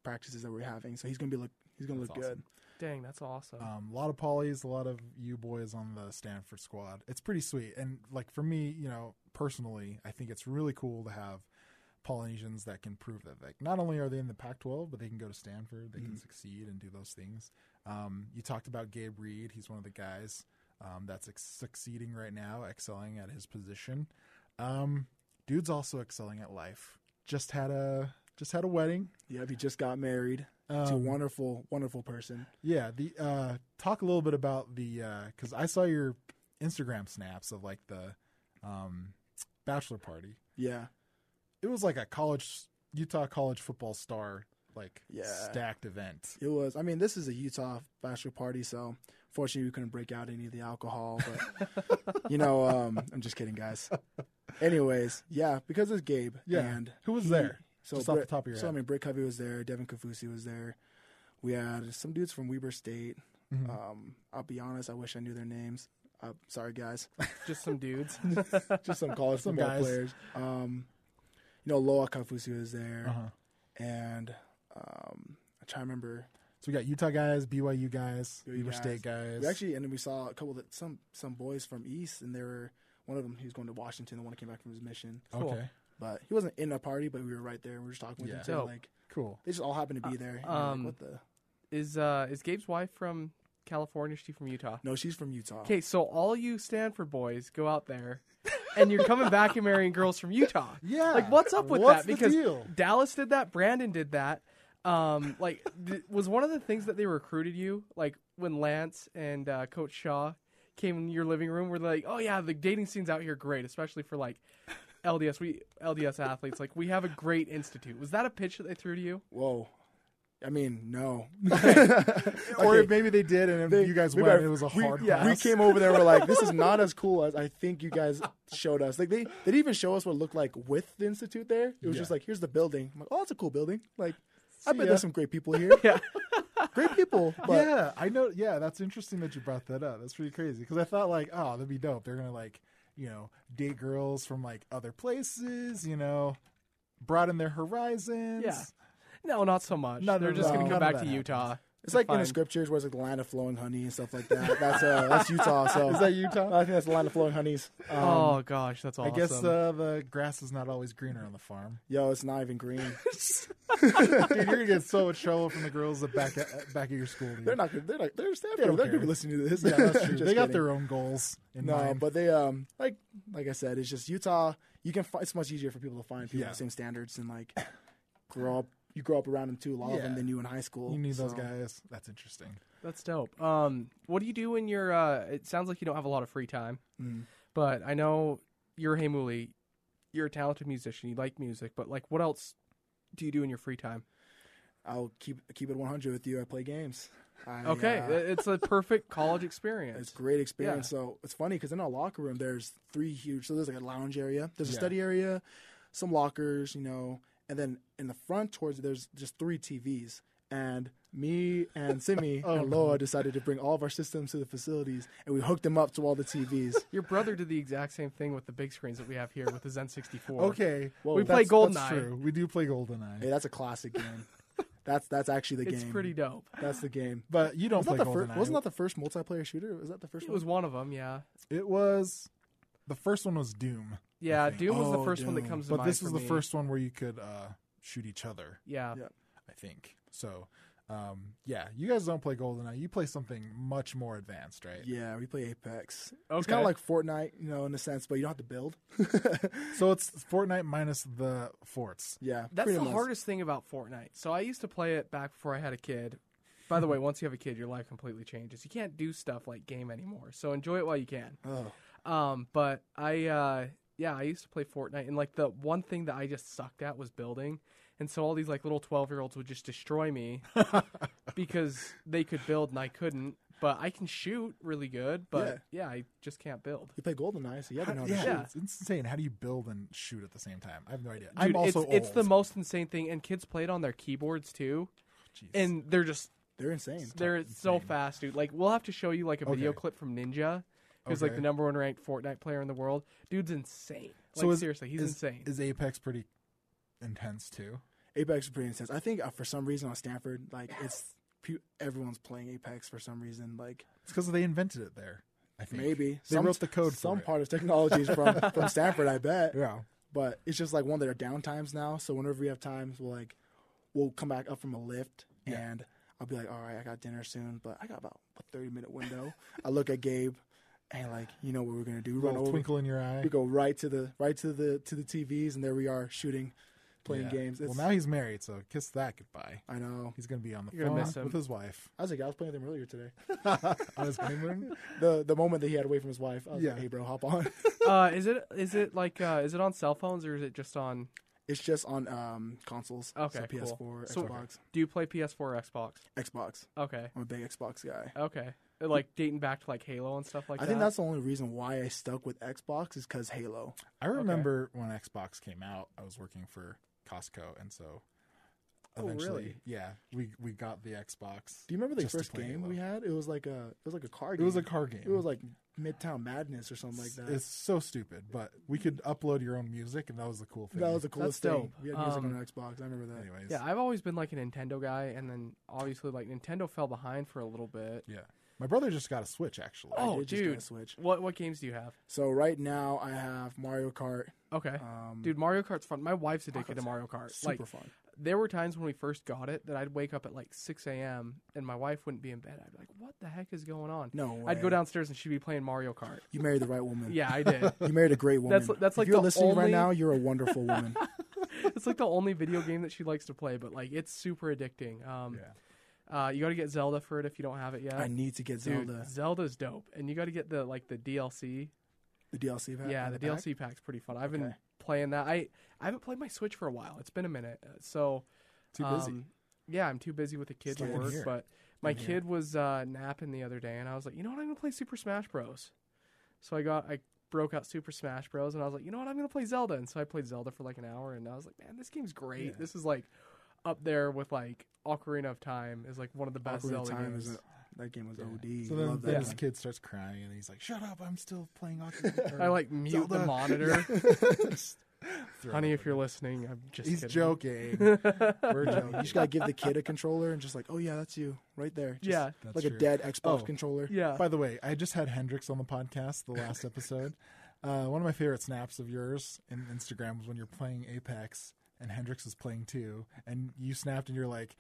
[SPEAKER 4] practices that we're having. So he's gonna be look he's gonna
[SPEAKER 1] That's
[SPEAKER 4] look
[SPEAKER 1] awesome.
[SPEAKER 4] good.
[SPEAKER 2] Dang, that's awesome.
[SPEAKER 1] Um, a lot of polys, a lot of you boys on the Stanford squad. It's pretty sweet. And like for me, you know, personally, I think it's really cool to have Polynesians that can prove that like not only are they in the Pac-12, but they can go to Stanford, they
[SPEAKER 4] Mm-hmm.
[SPEAKER 1] can succeed and do those things. Um, you talked about Gabe Reid. He's one of the guys um, that's ex- succeeding right now, excelling at his position. Um, dude's also excelling at life. Just had a just had a wedding.
[SPEAKER 4] Yep, he just got married to a
[SPEAKER 1] Um,
[SPEAKER 4] wonderful, wonderful person.
[SPEAKER 1] Yeah, the uh talk a little bit about the uh cuz I saw your Instagram snaps of like the um bachelor party.
[SPEAKER 4] Yeah,
[SPEAKER 1] It was like a college Utah college football star like
[SPEAKER 4] Yeah.
[SPEAKER 1] stacked event.
[SPEAKER 4] it was. I mean, this is a Utah bachelor party, so fortunately we couldn't break out any of the alcohol. But you know, um, I'm just kidding, guys. Anyways, yeah, because it's Gabe.
[SPEAKER 1] Yeah.
[SPEAKER 4] and
[SPEAKER 1] Who was
[SPEAKER 4] he-
[SPEAKER 1] there?
[SPEAKER 4] So
[SPEAKER 1] Just off the top of your
[SPEAKER 4] so I mean, Britt Covey was there. Devin Kaufusi was there. We had some dudes from Weber State.
[SPEAKER 1] Mm-hmm.
[SPEAKER 4] Um, I'll be honest, I wish I knew their names. Uh, sorry, guys.
[SPEAKER 2] Just some dudes.
[SPEAKER 4] Just some college
[SPEAKER 1] Some
[SPEAKER 4] football
[SPEAKER 1] guys.
[SPEAKER 4] players. Um, you know, Loa Kaufusi was there,
[SPEAKER 1] Uh-huh.
[SPEAKER 4] and um, I try to remember.
[SPEAKER 1] So we got Utah guys, BYU guys,
[SPEAKER 4] BYU
[SPEAKER 1] Weber
[SPEAKER 4] guys.
[SPEAKER 1] State guys.
[SPEAKER 4] We actually, and then we saw a couple that some some boys from East, and they were one of them. He was going to Washington. The one that came back from his mission,
[SPEAKER 2] Cool.
[SPEAKER 1] Okay.
[SPEAKER 4] but he wasn't in a party. But we were right there. and We were just talking with
[SPEAKER 1] Yeah.
[SPEAKER 4] him. So
[SPEAKER 2] Dope.
[SPEAKER 4] like
[SPEAKER 1] Cool.
[SPEAKER 4] they just all happened to be there. and we're
[SPEAKER 2] um,
[SPEAKER 4] like, what the?
[SPEAKER 2] is uh is Gabe's wife from California? Is she from Utah?
[SPEAKER 4] No, she's from Utah.
[SPEAKER 2] Okay, so all you Stanford boys go out there, and you're coming back and marrying girls from Utah.
[SPEAKER 1] Yeah.
[SPEAKER 2] Like, what's up with
[SPEAKER 1] What's
[SPEAKER 2] that?
[SPEAKER 1] the
[SPEAKER 2] Because
[SPEAKER 1] deal?
[SPEAKER 2] Dallas did that, Brandon did that. Um, like, th- was one of the things that they recruited you, like when Lance and uh, Coach Shaw came in your living room, were they like, "Oh yeah, the dating scene's out here great, especially for like LDS we LDS athletes. Like, we have a great institute." Was that a pitch that they threw to you?
[SPEAKER 4] Whoa. I mean, no.
[SPEAKER 1] Or
[SPEAKER 4] Okay.
[SPEAKER 1] maybe they did, and
[SPEAKER 4] They-
[SPEAKER 1] you guys went. and it was a
[SPEAKER 4] we,
[SPEAKER 1] hard
[SPEAKER 4] yeah, we came over there. and We're like, this is not as cool as I think you guys showed us. Like they, they didn't even show us what it looked like with the institute. There, it was
[SPEAKER 1] Yeah.
[SPEAKER 4] just like, here's the building. I'm like, oh, it's a cool building. Like, I bet there's some great people here.
[SPEAKER 2] Yeah.
[SPEAKER 4] great people. But
[SPEAKER 1] yeah, I know. Yeah, that's interesting that you brought that up. That's pretty crazy because I thought like, oh, that'd be dope. They're gonna like, you know, date girls from like other places. You know, broaden their horizons.
[SPEAKER 2] Yeah. No, not so much.
[SPEAKER 1] No, no,
[SPEAKER 2] They're just
[SPEAKER 1] no,
[SPEAKER 2] going to come back to Utah.
[SPEAKER 4] It's like in the scriptures where it's like the land of flowing honey and stuff like that. That's uh, that's Utah. So
[SPEAKER 1] Is that Utah?
[SPEAKER 4] I think that's the land of flowing honeys. Um,
[SPEAKER 2] oh gosh, that's awesome.
[SPEAKER 1] I guess uh, the grass is not always greener on the farm.
[SPEAKER 4] Yo, it's not even green.
[SPEAKER 1] Dude, you're gonna get so much trouble from the girls at back at back at your school. Dude.
[SPEAKER 4] They're not. They're not. They're Stanford.
[SPEAKER 1] They
[SPEAKER 4] They're
[SPEAKER 1] don't
[SPEAKER 4] gonna be listening to this.
[SPEAKER 1] Yeah, that's true. They got
[SPEAKER 4] kidding.
[SPEAKER 1] their own goals in
[SPEAKER 4] No,
[SPEAKER 1] mind.
[SPEAKER 4] but they um like like I said, it's just Utah. You can find it's much easier for people to find people
[SPEAKER 1] Yeah.
[SPEAKER 4] with the same standards and like grow up. You grow up around them too. A lot of them
[SPEAKER 1] Yeah.
[SPEAKER 4] than you in high school.
[SPEAKER 1] you need those
[SPEAKER 4] so-
[SPEAKER 1] guys. That's interesting.
[SPEAKER 2] That's dope. Um, what do you do when you're? Uh, it sounds like you don't have a lot of free time,
[SPEAKER 4] Mm.
[SPEAKER 2] but I know you're Hey Mooley. You're a talented musician. You like music, but like, what else do you do in your free time?
[SPEAKER 4] I'll keep keep it 100 with you. I play games. I,
[SPEAKER 2] Okay,
[SPEAKER 4] uh,
[SPEAKER 2] it's a perfect college experience.
[SPEAKER 4] It's a great experience. So it's funny because in our locker room, there's three huge. So there's like a lounge area, there's a
[SPEAKER 1] Yeah.
[SPEAKER 4] study area, some lockers, you know, and then in the front towards there's just three TVs. And me and Simi
[SPEAKER 1] Oh,
[SPEAKER 4] and Loa decided to bring all of our systems to the facilities, and we hooked them up to all the TVs.
[SPEAKER 2] Your brother did the exact same thing with the big screens that we have here with the Zen 64.
[SPEAKER 1] Okay,
[SPEAKER 4] Whoa.
[SPEAKER 2] We play
[SPEAKER 1] that's,
[SPEAKER 2] GoldenEye.
[SPEAKER 1] That's true. We do play GoldenEye,
[SPEAKER 4] hey, that's a classic game. That's that's actually the
[SPEAKER 2] it's
[SPEAKER 4] game.
[SPEAKER 2] pretty dope.
[SPEAKER 4] That's the game.
[SPEAKER 1] but you don't
[SPEAKER 4] Wasn't
[SPEAKER 1] play
[SPEAKER 4] that, the
[SPEAKER 1] GoldenEye.
[SPEAKER 4] first, wasn't that the first multiplayer shooter? Was that the first
[SPEAKER 2] It
[SPEAKER 4] one?
[SPEAKER 2] was one of them, yeah.
[SPEAKER 1] It was the first one was Doom,
[SPEAKER 2] Yeah,
[SPEAKER 1] think.
[SPEAKER 2] Doom was the
[SPEAKER 4] Oh,
[SPEAKER 2] first one that
[SPEAKER 4] Doom.
[SPEAKER 2] comes to
[SPEAKER 1] but
[SPEAKER 2] mind
[SPEAKER 1] this
[SPEAKER 2] for
[SPEAKER 1] was the
[SPEAKER 2] me.
[SPEAKER 1] first one where you could uh, shoot each other.
[SPEAKER 2] Yeah.
[SPEAKER 4] Yeah.
[SPEAKER 1] I think so. Um, yeah, you guys don't play GoldenEye. You play something much more advanced, right?
[SPEAKER 4] Yeah, we play Apex. It's
[SPEAKER 2] Okay.
[SPEAKER 4] kind of like Fortnite, you know, in a sense, but you don't have to build.
[SPEAKER 1] So it's Fortnite minus the forts.
[SPEAKER 4] yeah,
[SPEAKER 2] That's
[SPEAKER 4] pretty
[SPEAKER 2] the
[SPEAKER 4] much.
[SPEAKER 2] hardest thing about Fortnite. So I used to play it back before I had a kid. By the way, once you have a kid, your life completely changes. You can't do stuff like game anymore. So enjoy it while you can.
[SPEAKER 4] Oh,
[SPEAKER 2] Um, but I, uh, yeah, I used to play Fortnite, and like the one thing that I just sucked at was building. And so all these like little twelve year olds would just destroy me because they could build and I couldn't. But I can shoot really good. But yeah, I just can't build.
[SPEAKER 4] you play GoldenEye, so you have to know how to
[SPEAKER 1] yeah.
[SPEAKER 2] Yeah.
[SPEAKER 1] It's, it's insane. How do you build and shoot at the same time? I have no idea.
[SPEAKER 2] Dude,
[SPEAKER 1] I'm also
[SPEAKER 2] it's it's the most insane thing, and kids play it on their keyboards too,
[SPEAKER 1] Jeez.
[SPEAKER 2] and they're just
[SPEAKER 4] They're insane.
[SPEAKER 2] They're so
[SPEAKER 1] insane.
[SPEAKER 2] fast, dude. Like we'll have to show you like a video
[SPEAKER 1] Okay.
[SPEAKER 2] clip from Ninja, who's like the number one ranked Fortnite player in the world. Dude's insane. Like
[SPEAKER 1] So is-
[SPEAKER 2] seriously, he's
[SPEAKER 1] is,
[SPEAKER 2] insane.
[SPEAKER 1] Is Apex pretty intense too?
[SPEAKER 4] Apex is pretty intense. I think uh, for some reason on Stanford, like it's everyone's playing Apex for some reason. Like
[SPEAKER 1] It's because they invented it there. I think
[SPEAKER 4] maybe
[SPEAKER 1] they
[SPEAKER 4] some,
[SPEAKER 1] wrote the code.
[SPEAKER 4] Some
[SPEAKER 1] for it.
[SPEAKER 4] part of technology is from from Stanford, I bet.
[SPEAKER 1] Yeah.
[SPEAKER 4] But it's just like one of their downtimes now. So whenever we have times, we'll like we'll come back up from a lift
[SPEAKER 1] Yeah.
[SPEAKER 4] and I'll be like, all right, I got dinner soon, but I got about a thirty minute window. I look at Gabe and like, you know what we're gonna do? We run
[SPEAKER 1] Little
[SPEAKER 4] over,
[SPEAKER 1] twinkle in your eye.
[SPEAKER 4] we go right to the right to the to the TVs, and there we are shooting, playing
[SPEAKER 1] Yeah.
[SPEAKER 4] games.
[SPEAKER 1] Well, now he's married, so kiss that goodbye.
[SPEAKER 4] I know.
[SPEAKER 1] He's gonna be on the
[SPEAKER 2] You're
[SPEAKER 1] phone
[SPEAKER 2] miss him.
[SPEAKER 1] with his wife
[SPEAKER 4] I was like, I was playing with him earlier today.
[SPEAKER 1] on his honeymoon.
[SPEAKER 4] the the moment that he had away from his wife, I was
[SPEAKER 1] Yeah.
[SPEAKER 4] like, hey bro, hop on.
[SPEAKER 2] uh, is it is it like uh, is it on cell phones or is it just on?
[SPEAKER 4] it's just on um consoles.
[SPEAKER 2] Okay,
[SPEAKER 4] so. PS4,
[SPEAKER 2] So-
[SPEAKER 4] Xbox,
[SPEAKER 2] Do you play PS4 or Xbox?
[SPEAKER 4] Xbox.
[SPEAKER 2] Okay,
[SPEAKER 4] I'm a big Xbox guy.
[SPEAKER 2] okay. Like dating back to like Halo and stuff like
[SPEAKER 4] I
[SPEAKER 2] that.
[SPEAKER 4] I think that's the only reason why I stuck with Xbox is because Halo.
[SPEAKER 1] I remember when Xbox came out, I was working for Costco, and so
[SPEAKER 4] Oh,
[SPEAKER 1] eventually,
[SPEAKER 4] really?
[SPEAKER 1] yeah, we we got the Xbox.
[SPEAKER 4] Do you remember the first game
[SPEAKER 1] Halo.
[SPEAKER 4] we had? It was like a it was like a car
[SPEAKER 1] It
[SPEAKER 4] game.
[SPEAKER 1] was a car game.
[SPEAKER 4] It was like Midtown Madness or something like that.
[SPEAKER 1] It's so stupid, but we could upload your own music, and that was the cool thing.
[SPEAKER 4] that was the coolest thing.
[SPEAKER 2] dope.
[SPEAKER 4] We had music
[SPEAKER 2] Um,
[SPEAKER 4] on Xbox. I remember that.
[SPEAKER 1] Anyways,
[SPEAKER 2] yeah. I've always been like a Nintendo guy, and then obviously like Nintendo fell behind for a little bit.
[SPEAKER 1] yeah. My brother just got a Switch, actually.
[SPEAKER 2] Oh,
[SPEAKER 4] did just get a
[SPEAKER 2] dude.
[SPEAKER 4] Switch.
[SPEAKER 2] What what games do you have?
[SPEAKER 4] So right now I have Mario Kart.
[SPEAKER 2] Okay,
[SPEAKER 4] Um,
[SPEAKER 2] dude, Mario Kart's fun. My wife's addicted to Mario Kart.
[SPEAKER 4] super
[SPEAKER 2] like
[SPEAKER 4] fun.
[SPEAKER 2] there were times when we first got it that I'd wake up at like 6 a.m. and my wife wouldn't be in bed. I'd be like, "What the heck is going on?"
[SPEAKER 4] No way.
[SPEAKER 2] I'd go downstairs and she'd be playing Mario Kart.
[SPEAKER 4] You married the right woman.
[SPEAKER 2] Yeah, I did.
[SPEAKER 4] You married a great woman.
[SPEAKER 2] That's- that's
[SPEAKER 4] if
[SPEAKER 2] like
[SPEAKER 4] you're
[SPEAKER 2] the
[SPEAKER 4] listening right
[SPEAKER 2] only-
[SPEAKER 4] now, you're a wonderful woman.
[SPEAKER 2] it's like the only video game that she likes to play, but like it's super addicting. Um, uh, you got to get Zelda for it if you don't have it yet.
[SPEAKER 4] I need to get
[SPEAKER 2] Dude,
[SPEAKER 4] Zelda,
[SPEAKER 2] Zelda's dope, and you got to get the like the DLC.
[SPEAKER 4] the DLC pack.
[SPEAKER 2] yeah,
[SPEAKER 4] and
[SPEAKER 2] the,
[SPEAKER 4] pack.
[SPEAKER 2] DLC pack's pretty fun. I've been
[SPEAKER 4] Okay.
[SPEAKER 2] playing that. I I haven't played my Switch for a while. It's been a minute, uh, so
[SPEAKER 1] Too busy.
[SPEAKER 2] um, yeah, I'm too busy with the kids and
[SPEAKER 1] Same
[SPEAKER 2] work.
[SPEAKER 1] here.
[SPEAKER 2] But my
[SPEAKER 1] Same here.
[SPEAKER 2] kid was uh, napping the other day, and I was like, you know what? I'm gonna play Super Smash Bros. So I got I broke out Super Smash Bros. and I was like, you know what? I'm gonna play Zelda. And so I played Zelda for like an hour, and I was like, man, this game's great.
[SPEAKER 1] Yeah.
[SPEAKER 2] This is like up there with like Ocarina of Time is like one of the best
[SPEAKER 4] Ocarina of
[SPEAKER 2] Zelda
[SPEAKER 4] Time
[SPEAKER 2] games.
[SPEAKER 4] is a, that game was
[SPEAKER 1] Yeah.
[SPEAKER 4] OD.
[SPEAKER 1] So then,
[SPEAKER 4] Love
[SPEAKER 1] then
[SPEAKER 4] that
[SPEAKER 1] kid starts crying, and he's like, "Shut up! I'm still playing Ocarina."
[SPEAKER 2] I like mute the monitor. Honey, if you're listening, I'm just
[SPEAKER 1] he's
[SPEAKER 2] kidding.
[SPEAKER 1] joking. We're joking.
[SPEAKER 4] You
[SPEAKER 1] joking.
[SPEAKER 4] just gotta give the kid a controller and just like, oh yeah, that's you right there. Just
[SPEAKER 2] Yeah,
[SPEAKER 1] That's
[SPEAKER 4] like
[SPEAKER 1] true.
[SPEAKER 4] a dead Xbox
[SPEAKER 1] Oh.
[SPEAKER 4] controller.
[SPEAKER 2] yeah.
[SPEAKER 1] By the way, I just had Hendrix on the podcast, the last episode. Uh, one of my favorite snaps of yours in Instagram was when you're playing Apex and Hendrix is playing too, and you snapped and you're like,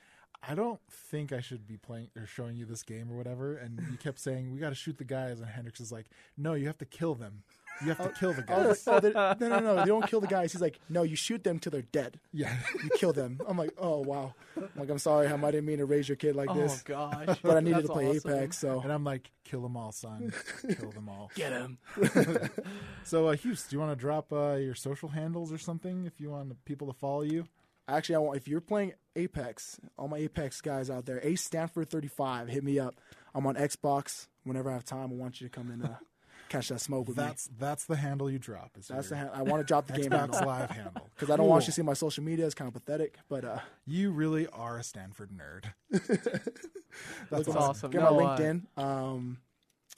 [SPEAKER 1] I don't think I should be playing or showing you this game or whatever. And you kept saying, We got to shoot the guys. And Hendrix is like, No, you have to kill them. You have to kill the
[SPEAKER 4] I was
[SPEAKER 1] guys.
[SPEAKER 4] like, oh, they're- no, no, no, they don't kill the guys. He's like, no, you shoot them till they're dead.
[SPEAKER 1] yeah.
[SPEAKER 4] You kill them. I'm like, oh wow. I'm like, I'm sorry, Ham. I didn't mean to raise your kid like
[SPEAKER 2] oh
[SPEAKER 4] this, Oh
[SPEAKER 2] gosh.
[SPEAKER 4] but I needed
[SPEAKER 2] That's
[SPEAKER 4] to play
[SPEAKER 2] awesome.
[SPEAKER 4] Apex. So
[SPEAKER 1] And I'm like, Kill them all, son. Kill them all.
[SPEAKER 2] Get him.
[SPEAKER 1] So, uh, Hughes, do you want to drop uh, your social handles or something if you want people to follow you?
[SPEAKER 4] actually, I want if you're playing Apex, all my Apex guys out there, Ace Stanford 35, hit me up. I'm on Xbox. Whenever I have time, I want you to come and uh, catch that smoke with me.
[SPEAKER 1] That's that's the handle you drop. Is
[SPEAKER 4] That's the
[SPEAKER 1] your
[SPEAKER 4] ha- I want to drop the game
[SPEAKER 1] Xbox
[SPEAKER 4] handle
[SPEAKER 1] Live handle
[SPEAKER 4] because I don't want you to see my social media. It's kind of pathetic, but uh,
[SPEAKER 1] You really are a Stanford nerd.
[SPEAKER 4] that's
[SPEAKER 2] That's awesome.
[SPEAKER 4] Get
[SPEAKER 2] No,
[SPEAKER 4] my
[SPEAKER 2] uh,
[SPEAKER 4] LinkedIn. Um,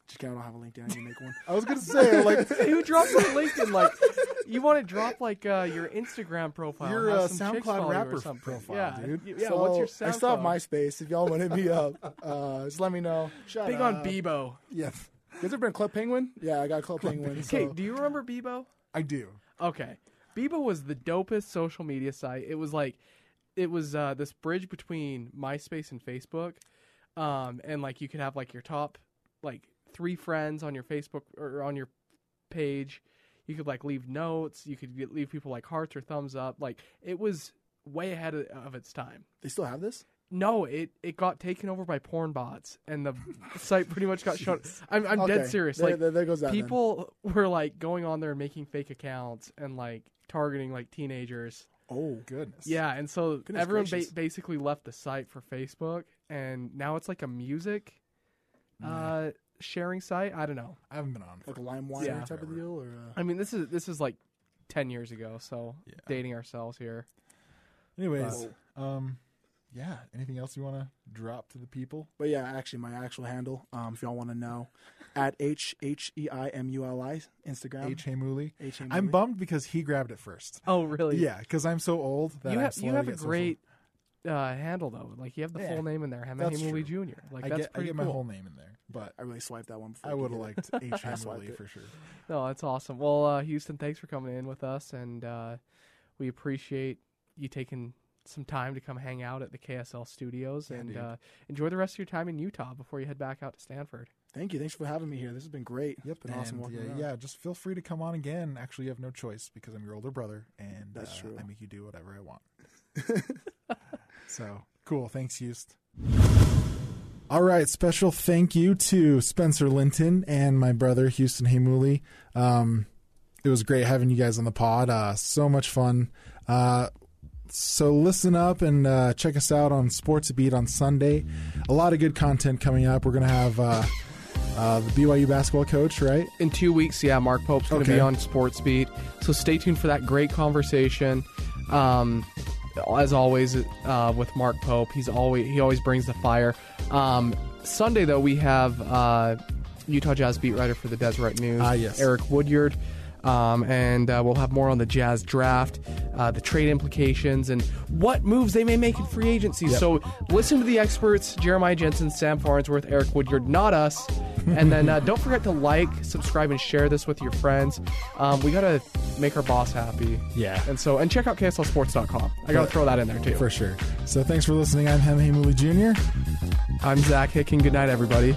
[SPEAKER 4] just kidding, I don't have a LinkedIn. I need to make one.
[SPEAKER 1] I was gonna say like
[SPEAKER 2] Who drops on LinkedIn? Like, you want to drop like uh, your Instagram profile?
[SPEAKER 1] Your,
[SPEAKER 2] have
[SPEAKER 1] uh, SoundCloud
[SPEAKER 2] follow or
[SPEAKER 1] rapper profile,
[SPEAKER 2] yeah.
[SPEAKER 1] dude.
[SPEAKER 2] Yeah.
[SPEAKER 4] So,
[SPEAKER 2] what's your SoundCloud?
[SPEAKER 4] I still have MySpace. If y'all want to hit me up, uh, just let me know. Shout
[SPEAKER 2] Big
[SPEAKER 4] out.
[SPEAKER 2] on Bebo.
[SPEAKER 1] Yeah,
[SPEAKER 4] Has there been Club Penguin? Yeah, I got Club Penguin.
[SPEAKER 2] Okay,
[SPEAKER 4] So.
[SPEAKER 2] do you remember Bebo?
[SPEAKER 1] I do.
[SPEAKER 2] Okay. Bebo was the dopest social media site. It was like it was uh, this bridge between MySpace and Facebook. Um, and like you could have like your top like three friends on your Facebook or on your page. You could like leave notes. You could get, leave people like hearts or thumbs up. Like it was way ahead of, of its time.
[SPEAKER 4] They still have this?
[SPEAKER 2] No, it, it got taken over by porn bots, and the site pretty much got shut. I'm I'm
[SPEAKER 4] Okay,
[SPEAKER 2] dead serious.
[SPEAKER 4] There,
[SPEAKER 2] Like
[SPEAKER 4] there, there goes that. then.
[SPEAKER 2] people were like going on there and making fake accounts and like targeting like teenagers.
[SPEAKER 4] Oh,
[SPEAKER 1] Goodness.
[SPEAKER 2] Yeah, and so
[SPEAKER 4] Goodness
[SPEAKER 2] everyone ba-
[SPEAKER 4] gracious.
[SPEAKER 2] basically left the site for Facebook, and now it's like a music uh, sharing site. I don't know.
[SPEAKER 1] I haven't been on. For,
[SPEAKER 4] like a LimeWire
[SPEAKER 2] Yeah.
[SPEAKER 4] type of deal, or uh,
[SPEAKER 2] I mean, this is this is like ten years ago, so
[SPEAKER 1] Yeah.
[SPEAKER 2] dating ourselves here.
[SPEAKER 1] Anyways, um, yeah. Anything else you want to drop to the people?
[SPEAKER 4] but yeah, actually, my actual handle, um, if y'all want to know, at h h e i m u l i Instagram.
[SPEAKER 1] H. Heimuli.
[SPEAKER 4] H A
[SPEAKER 1] I'm bummed because he grabbed it first.
[SPEAKER 2] Oh, really?
[SPEAKER 1] Yeah, because I'm so old that
[SPEAKER 2] You
[SPEAKER 1] I'm
[SPEAKER 2] have you have a great uh, handle though. Like you have the
[SPEAKER 1] Yeah,
[SPEAKER 2] full name in there,
[SPEAKER 1] that's HemaHeimuli.
[SPEAKER 2] Jr. Like
[SPEAKER 1] I
[SPEAKER 2] that's
[SPEAKER 1] get, I get
[SPEAKER 2] cool.
[SPEAKER 1] my whole name in there, but
[SPEAKER 4] I really swiped that one. Before
[SPEAKER 1] I would have liked H.
[SPEAKER 4] I swiped Heimuli
[SPEAKER 1] for sure.
[SPEAKER 2] No, that's awesome. Well, uh, Houston, thanks for coming in with us, and uh, we appreciate you taking some time to come hang out at the KSL studios
[SPEAKER 1] Yeah,
[SPEAKER 2] and uh, enjoy the rest of your time in Utah before you head back out to Stanford.
[SPEAKER 4] Thank you. Thanks for having me here. This has been great.
[SPEAKER 1] Yep,
[SPEAKER 4] been awesome
[SPEAKER 1] and,
[SPEAKER 4] walking
[SPEAKER 1] yeah,
[SPEAKER 4] around.
[SPEAKER 1] yeah, just feel free to come on again. Actually, you have no choice because I'm your older brother, and
[SPEAKER 4] That's
[SPEAKER 1] uh,
[SPEAKER 4] true.
[SPEAKER 1] I make you do whatever I want. so cool. Thanks, Houston. All right, special thank you to Spencer Linton and my brother Houston Heimuli. Um, it was great having you guys on the pod. Uh, so much fun. Uh, so listen up and uh, check us out on Sports Beat on Sunday. A lot of good content coming up. We're gonna have uh, uh, the BYU basketball coach, right?
[SPEAKER 2] In two weeks, yeah, Mark Pope's going to
[SPEAKER 1] Okay.
[SPEAKER 2] be on Sports Beat, so stay tuned for that great conversation. Um, as always, uh, with Mark Pope, he's always he always brings the fire. Um, Sunday though, we have uh, Utah Jazz beat writer for the Deseret News,
[SPEAKER 1] Ah, yes.
[SPEAKER 2] Eric Woodyard. Um, and uh, we'll have more on the Jazz draft, uh, the trade implications, and what moves they may make in free agency. So listen to the experts Jeremiah Jensen, Sam Farnsworth, Eric Woodyard, not us. and then uh, don't forget to like, subscribe, and share this with your friends. Um, we got to make our boss happy.
[SPEAKER 1] Yeah.
[SPEAKER 2] And so, and check out KSLSports.com. I got to throw that in there too.
[SPEAKER 1] For sure. So thanks for listening. I'm Hem Heimuli Jr.
[SPEAKER 2] I'm Zak Hicken. Good night, everybody.